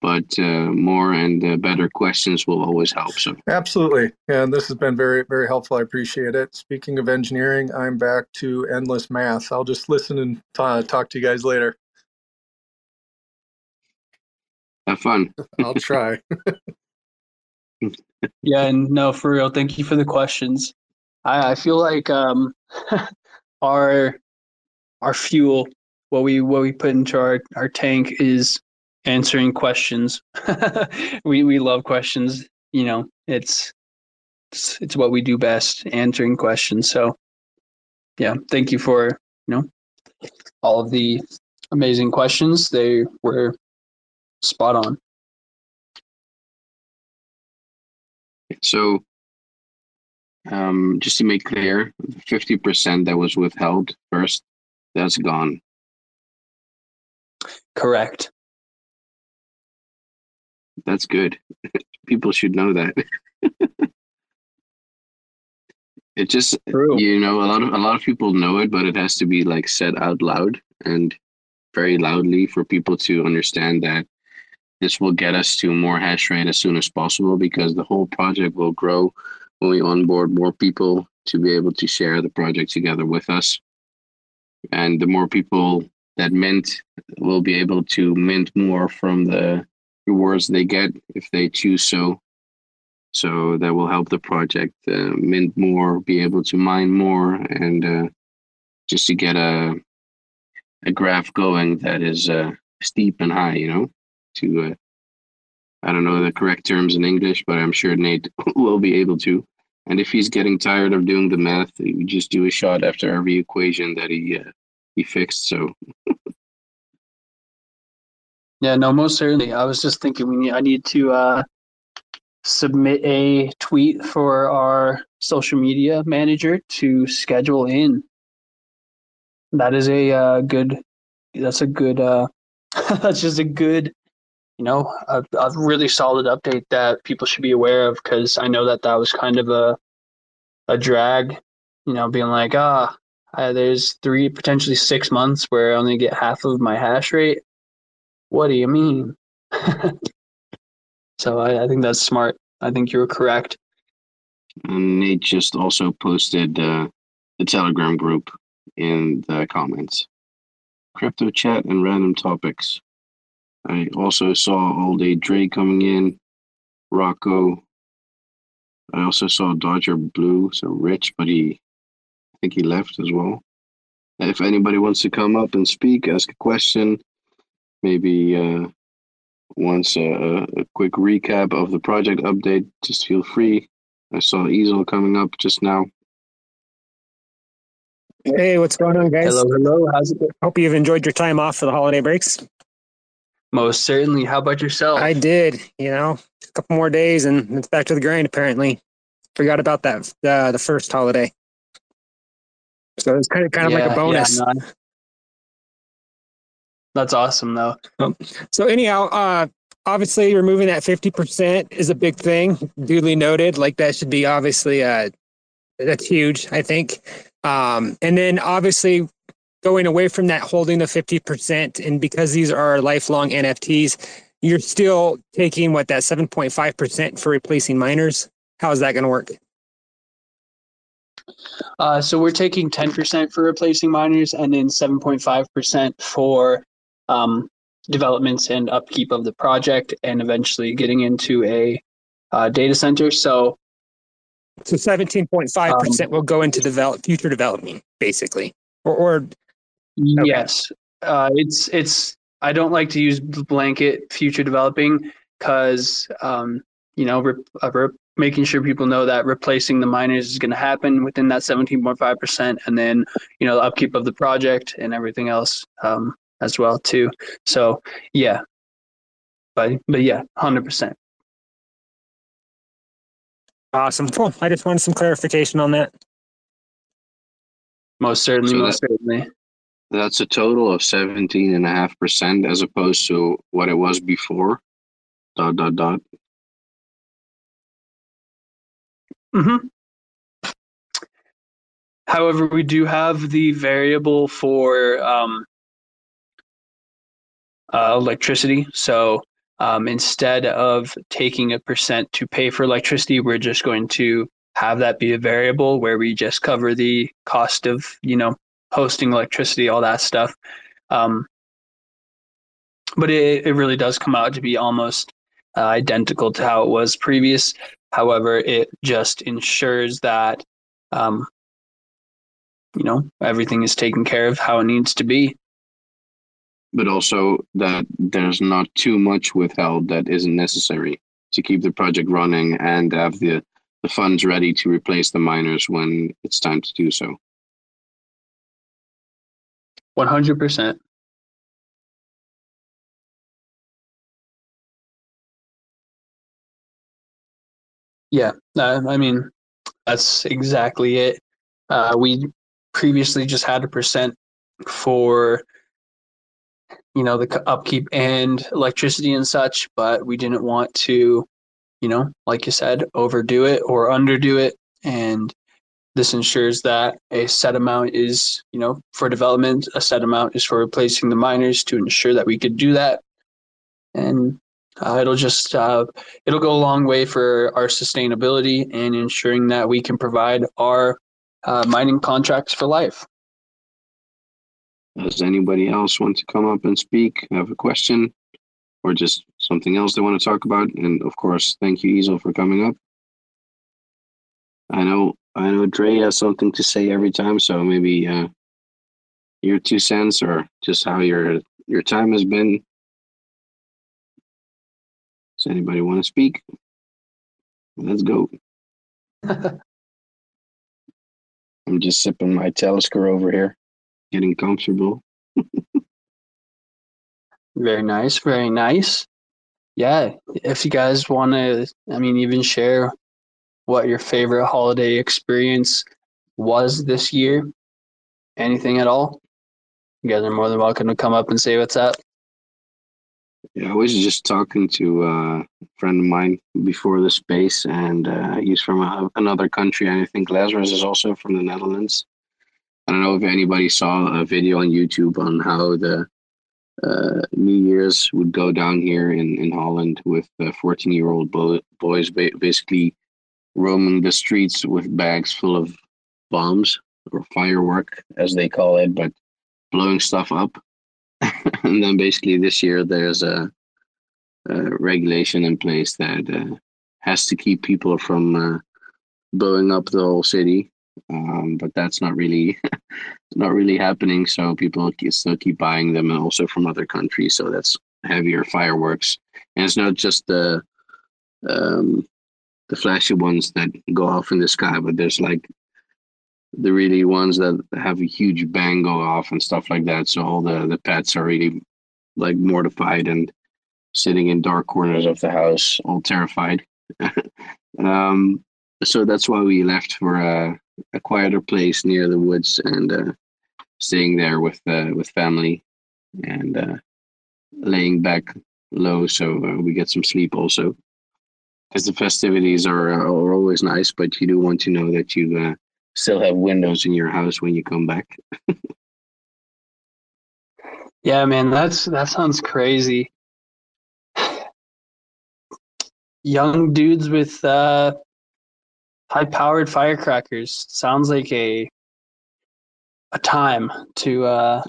but uh, more and uh, better questions will always help. So absolutely, and this has been very very helpful. I appreciate it. Speaking of engineering, I'm back to endless math. I'll just listen and t- talk to you guys later. Have fun. I'll try. yeah, and no, for real. Thank you for the questions. I, I feel like um, our our fuel, what we what we put into our our tank is answering questions. we we love questions. You know, it's, it's it's what we do best, answering questions. So, yeah, thank you for you know all of the amazing questions. They were spot on. So, um, just to make clear, fifty percent that was withheld first, that's gone. Correct. That's good. People should know that. it just True. you know a lot of a lot of people know it, but it has to be like said out loud and very loudly for people to understand that this will get us to more hash rate as soon as possible because the whole project will grow when we onboard more people to be able to share the project together with us. And the more people that mint will be able to mint more from the rewards they get if they choose so. So that will help the project uh, mint more, be able to mine more, and uh, just to get a a graph going that is uh, steep and high. You know, to uh, I don't know the correct terms in English, but I'm sure Nate will be able to. And if he's getting tired of doing the math, you just do a shot after every equation that he uh, he fixed. So Yeah, no, most certainly. I was just thinking we need, I need to uh, submit a tweet for our social media manager to schedule in. That is a uh, good. That's a good. Uh, that's just a good. You know, a, a really solid update that people should be aware of because I know that that was kind of a a drag. You know, being like, ah, uh, there's three potentially six months where I only get half of my hash rate what do you mean? so I, I, think that's smart. I think you're correct. And Nate just also posted uh, the Telegram group in the comments. Crypto chat and random topics. I also saw All Day Dre coming in, Rocco. I also saw Dodger Blue, so Rich, but he, I think he left as well. If anybody wants to come up and speak, ask a question, maybe uh, once a, a, quick recap of the project update, just feel free. I saw Easel coming up just now. Hey, what's going on, guys? Hello, hello. How's it going? Hope you've enjoyed your time off for the holiday breaks. Most certainly. How about yourself? I did. You know, a couple more days and it's back to the grind. Apparently, forgot about that uh, the first holiday. So it's kind of kind of yeah, like a bonus. Yeah, no, that's awesome, though. So anyhow, uh, obviously removing that fifty percent is a big thing. Duly noted. Like that should be obviously uh, that's huge. I think. Um, and then obviously going away from that, holding the fifty percent, and because these are lifelong NFTs, you're still taking what that seven point five percent for replacing miners. How is that going to work? Uh, so we're taking 10% for replacing miners and then 7.5% for um, developments and upkeep of the project and eventually getting into a uh, data center. So, so 17.5% um, will go into develop future development, basically, or, or okay. yes, uh, it's, it's, I don't like to use blanket future developing because, um, you know, uh, making sure people know that replacing the miners is going to happen within that 17.5% and then, you know, the upkeep of the project and everything else um, as well too. So yeah, but but yeah, hundred percent. Awesome. Cool. I just wanted some clarification on that. Most certainly, So most that- certainly. That's a total of seventeen and a half percent as opposed to what it was before. Dot dot dot. hmm However, we do have the variable for um, uh, electricity. So um, instead of taking a percent to pay for electricity, we're just going to have that be a variable where we just cover the cost of, you know, hosting electricity, all that stuff. Um, but it, it really does come out to be almost uh, identical to how it was previous. However, it just ensures that, um, you know, everything is taken care of how it needs to be. But also that there's not too much withheld that isn't necessary to keep the project running and have the, the funds ready to replace the miners when it's time to do so. 100%. Yeah, uh, I mean, that's exactly it. Uh, we previously just had a percent for, you know, the upkeep and electricity and such, but we didn't want to, you know, like you said, overdo it or underdo it. And this ensures that a set amount is, you know, for development, a set amount is for replacing the miners to ensure that we could do that. And uh, it'll just uh, it'll go a long way for our sustainability and ensuring that we can provide our uh, mining contracts for life. Does anybody else want to come up and speak, have a question, or just something else they want to talk about? And of course, thank you, Ezel, for coming up. I know, I know, Dre has something to say every time, so maybe uh, your two cents or just how your your time has been. Does anybody want to speak? Let's go. I'm just sipping my Talisker over here, getting comfortable. Very nice, very nice. Yeah, if you guys want to, I mean, even share what your favorite holiday experience was this year, anything at all, you guys are more than welcome to come up and say what's up. Yeah, I was just talking to uh, a friend of mine before the space, and uh, he's from a, another country. And I think Lazarus is also from the Netherlands. I don't know if anybody saw a video on YouTube on how the uh, New Year's would go down here in, in Holland with 14 year old bo- boys ba- basically roaming the streets with bags full of bombs or firework, as they call it, but blowing stuff up. and then basically this year there's a, a regulation in place that uh, has to keep people from uh, blowing up the whole city. Um, but that's not really not really happening. So people still keep buying them, and also from other countries. So that's heavier fireworks, and it's not just the um, the flashy ones that go off in the sky, but there's like the really ones that have a huge bang go off and stuff like that. So all the the pets are really like mortified and sitting in dark corners of the house, all terrified. um, so that's why we left for a, a quieter place near the woods and uh, staying there with uh, with family and uh, laying back low so uh, we get some sleep also. Because the festivities are, are always nice, but you do want to know that you uh, still have windows in your house when you come back. Yeah, man, that's that sounds crazy. Young dudes with uh, high-powered firecrackers sounds like a a time to uh,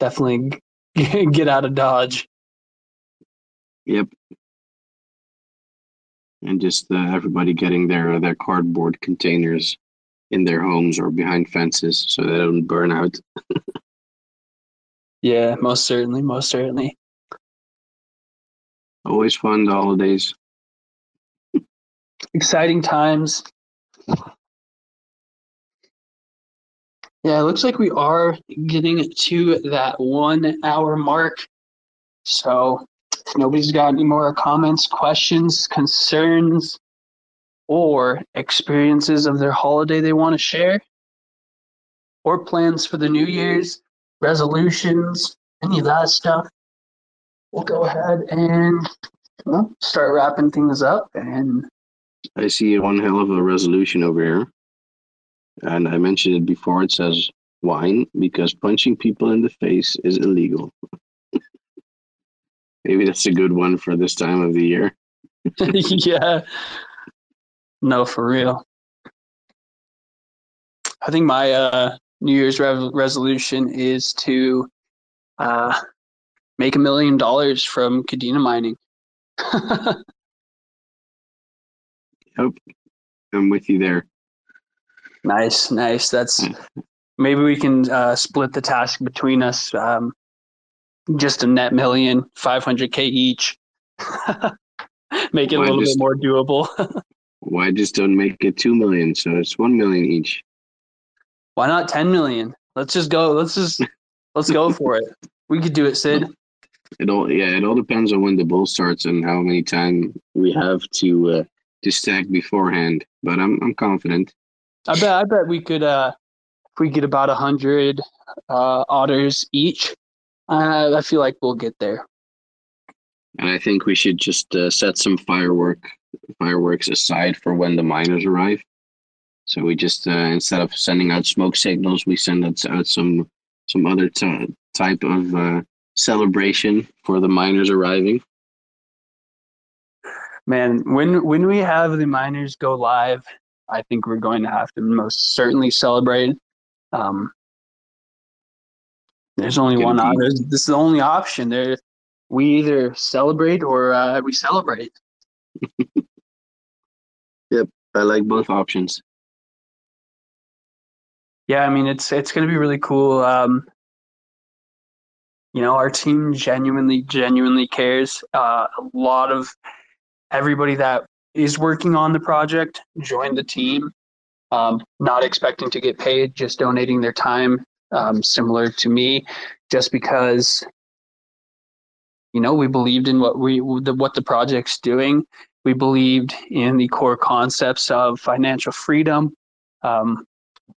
definitely g- get out of Dodge. Yep. And just uh, everybody getting their their cardboard containers in their homes or behind fences so they don't burn out. Yeah, most certainly, most certainly. Always fun the holidays. Exciting times. Yeah, it looks like we are getting to that one hour mark. So if nobody's got any more comments, questions, concerns, or experiences of their holiday they want to share, or plans for the New Year's, resolutions, any of that stuff, we'll go ahead and well, start wrapping things up. And I see one hell of a resolution over here. And I mentioned it before. It says wine because punching people in the face is illegal. Maybe that's a good one for this time of the year. yeah, no, for real. I think my uh, New Year's re- resolution is to uh, make a million dollars from Kadena mining. Yep. I'm with you there. nice, nice. That's maybe we can uh, split the task between us. Um, just a net million, 500k each. Make it a little just- bit more doable. Why just don't make it two million? So it's one million each. Why not 10 million? Let's just go. Let's just let's go for it. We could do it, Sid. It all yeah, it all depends on when the bull starts and how many time we have to uh, to stack beforehand. But I'm I'm confident. I bet I bet we could uh if we get about a hundred uh otters each. Uh, I feel like we'll get there. And I think we should just uh, set some firework fireworks aside for when the miners arrive. So we just uh, instead of sending out smoke signals, we send out, out some some other t- type of uh, celebration for the miners arriving. Man, when when we have the miners go live, I think we're going to have to most certainly celebrate. Um, there's only one. op- there's- This is the only option. There, we either celebrate or uh, we celebrate. Yep, I like both options. Yeah, I mean it's it's going to be really cool. Um, you know, our team genuinely genuinely cares. Uh, a lot of everybody that is working on the project joined the team, um, not expecting to get paid, just donating their time. Um, similar to me, just because you know we believed in what we the, what the project's doing. We believed in the core concepts of financial freedom. Um,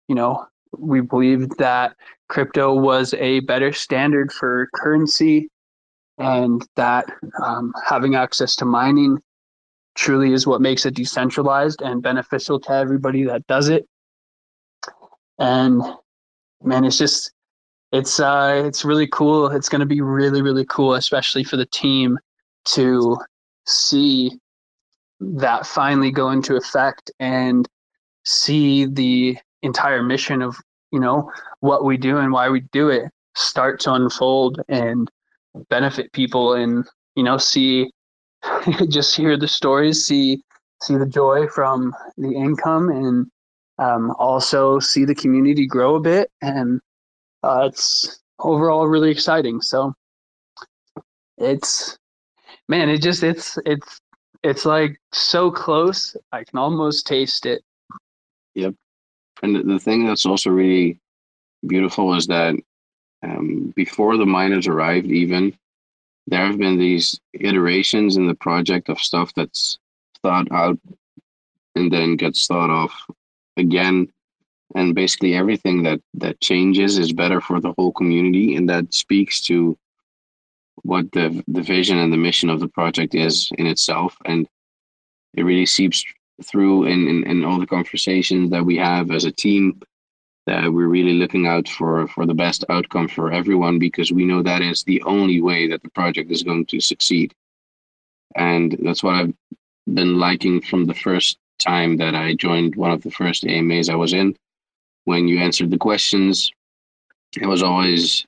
you know, we believed that crypto was a better standard for currency and that um, having access to mining truly is what makes it decentralized and beneficial to everybody that does it. And man it's just it's uh it's really cool. It's going to be really really cool especially for the team to see that finally go into effect and see the entire mission of you know what we do and why we do it start to unfold and benefit people and you know see just hear the stories see see the joy from the income and um, also see the community grow a bit. And uh, it's overall really exciting. So it's man it just it's it's it's like so close. I can almost taste it. Yep. And the, the thing that's also really beautiful is that um, before the miners arrived, even there have been these iterations in the project of stuff that's thought out and then gets thought of again. And basically, everything that that changes is better for the whole community, and that speaks to what the the vision and the mission of the project is in itself. And it really seeps through in, in, in all the conversations that we have as a team that we're really looking out for for the best outcome for everyone because we know that is the only way that the project is going to succeed. And that's what i've been liking from the first time that i joined one of the first amas i was in. When you answered the questions it was always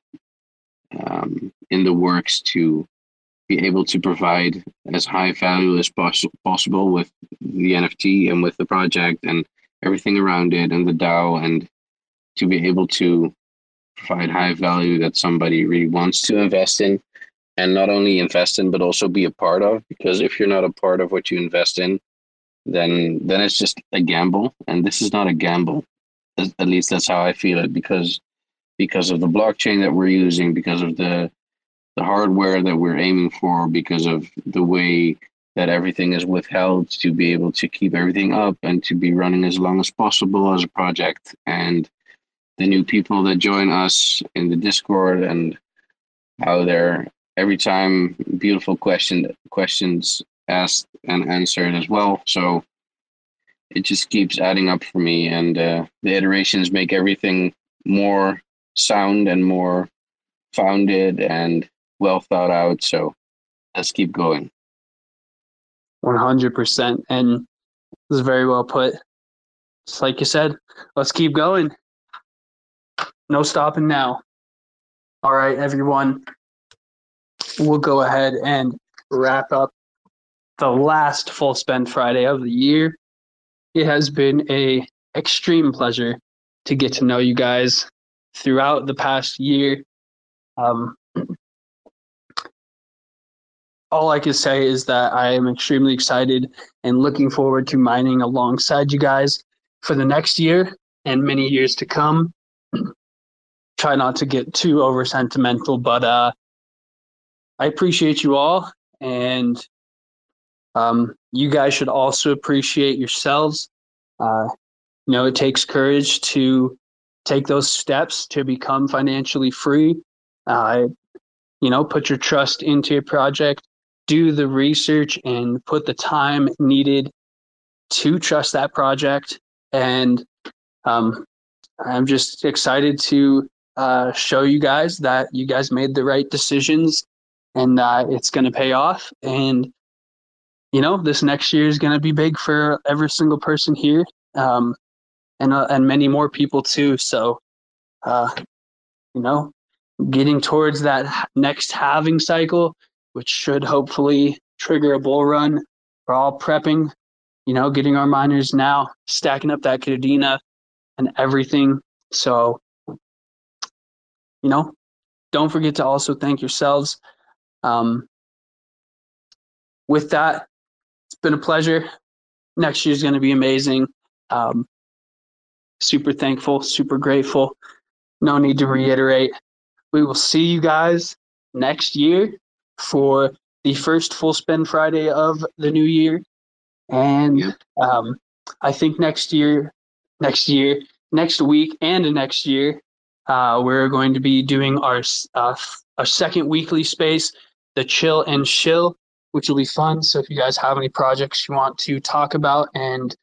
um, in the works to be able to provide as high value as poss- possible with the NFT and with the project and everything around it and the DAO and to be able to provide high value that somebody really wants to invest in and not only invest in but also be a part of. Because if you're not a part of what you invest in then then it's just a gamble. And this is not a gamble. At least that's how I feel it. Because because of the blockchain that we're using because of the the hardware that we're aiming for because of the way that everything is withheld to be able to keep everything up and to be running as long as possible as a project. And the new people that join us in the Discord and how they're every time beautiful question questions asked and answered as well. So it just keeps adding up for me, and uh, the iterations make everything more sound and more founded and well thought out. So let's keep going. 100%. And this is very well put. Just like you said, let's keep going. No stopping now. All right, everyone. We'll go ahead and wrap up the last full spend Friday of the year. It has been a extreme pleasure to get to know you guys throughout the past year. Um, all I can say is that I am extremely excited and looking forward to mining alongside you guys for the next year and many years to come. Try not to get too over sentimental, but uh, I appreciate you all, and um, you guys should also appreciate yourselves. Uh, you know, it takes courage to take those steps to become financially free. Uh, you know, put your trust into a project do the research and put the time needed to trust that project. And um, I'm just excited to uh, show you guys that you guys made the right decisions and that it's going to pay off. And, you know, this next year is going to be big for every single person here um, and, uh, and many more people too. So, uh, you know, getting towards that next halving cycle which should hopefully trigger a bull run. We're all prepping, you know, getting our miners now, stacking up that Kadena and everything. So, you know, don't forget to also thank yourselves. Um, with that, it's been a pleasure. Next year is going to be amazing. Um, super thankful, super grateful. No need to reiterate. We will see you guys next year for the first full spend Friday of the new year. And yep. um, I think next year, next year, next week, and next year, uh, we're going to be doing our uh, our second weekly space, the Shill and Chill, which will be fun. So if you guys have any projects you want to talk about and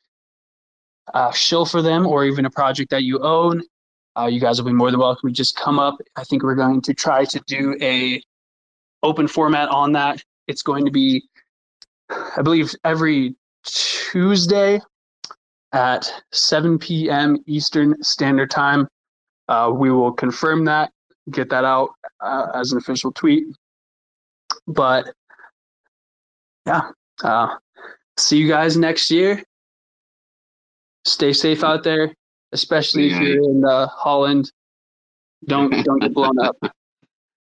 uh, shill for them, or even a project that you own, uh, you guys will be more than welcome to just come up. I think we're going to try to do a open format on that. It's going to be, I believe, every Tuesday at 7 p.m. Eastern Standard Time. Uh, we will confirm that, get that out uh, as an official tweet. But yeah, uh, see you guys next year. Stay safe out there, especially yeah. if you're in uh, Holland. Don't don't get blown up.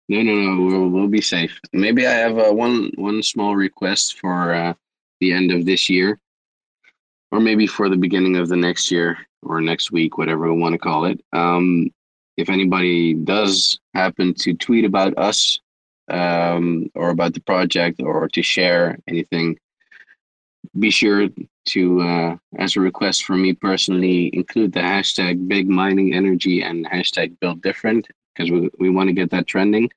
No, no, no. We'll, we'll be safe. Maybe I have uh, one one small request for uh, the end of this year, or maybe for the beginning of the next year or next week, whatever we want to call it. Um, if anybody does happen to tweet about us um, or about the project or to share anything, be sure to, uh, as a request from me personally, include the hashtag Big Mining Energy and hashtag Build Different because we, we want to get that trending.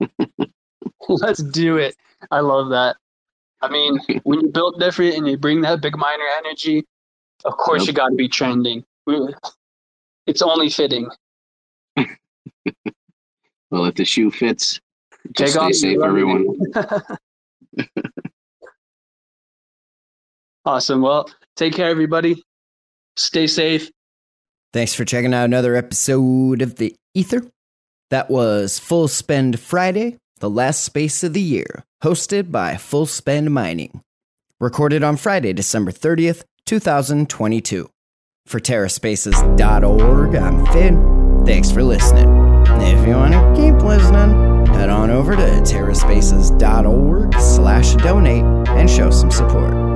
Let's do it. I love that. I mean, when you build different and you bring that big miner energy, of course yep. you got to be trending. It's only fitting. well, if the shoe fits, just Take stay safe, everyone. awesome. Well, take care, everybody. Stay safe. Thanks for checking out another episode of The Ether. That was Full Spend Friday, the last space of the year, hosted by Full Spend Mining. Recorded on Friday, December 30th, 2022. For TerraSpaces.org, I'm Finn. Thanks for listening. If you want to keep listening, head on over to TerraSpaces.org slash donate and show some support.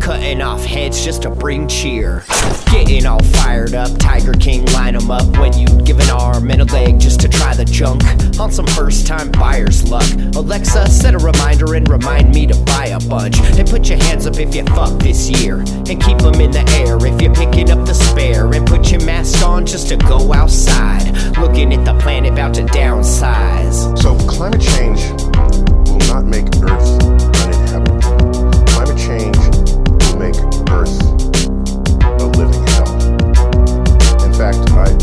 Cutting off heads just to bring cheer. Getting all fired up, Tiger King line 'em up when you'd give an arm and a leg just to try the junk. On some first time buyer's luck. Alexa, set a reminder and remind me to buy a bunch. And put your hands up if you fuck this year. And keep them in the air if you're picking up the spare. And put your mask on just to go outside. Looking at the planet about to downsize. So climate change will not make Earth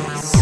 TerraSpaces.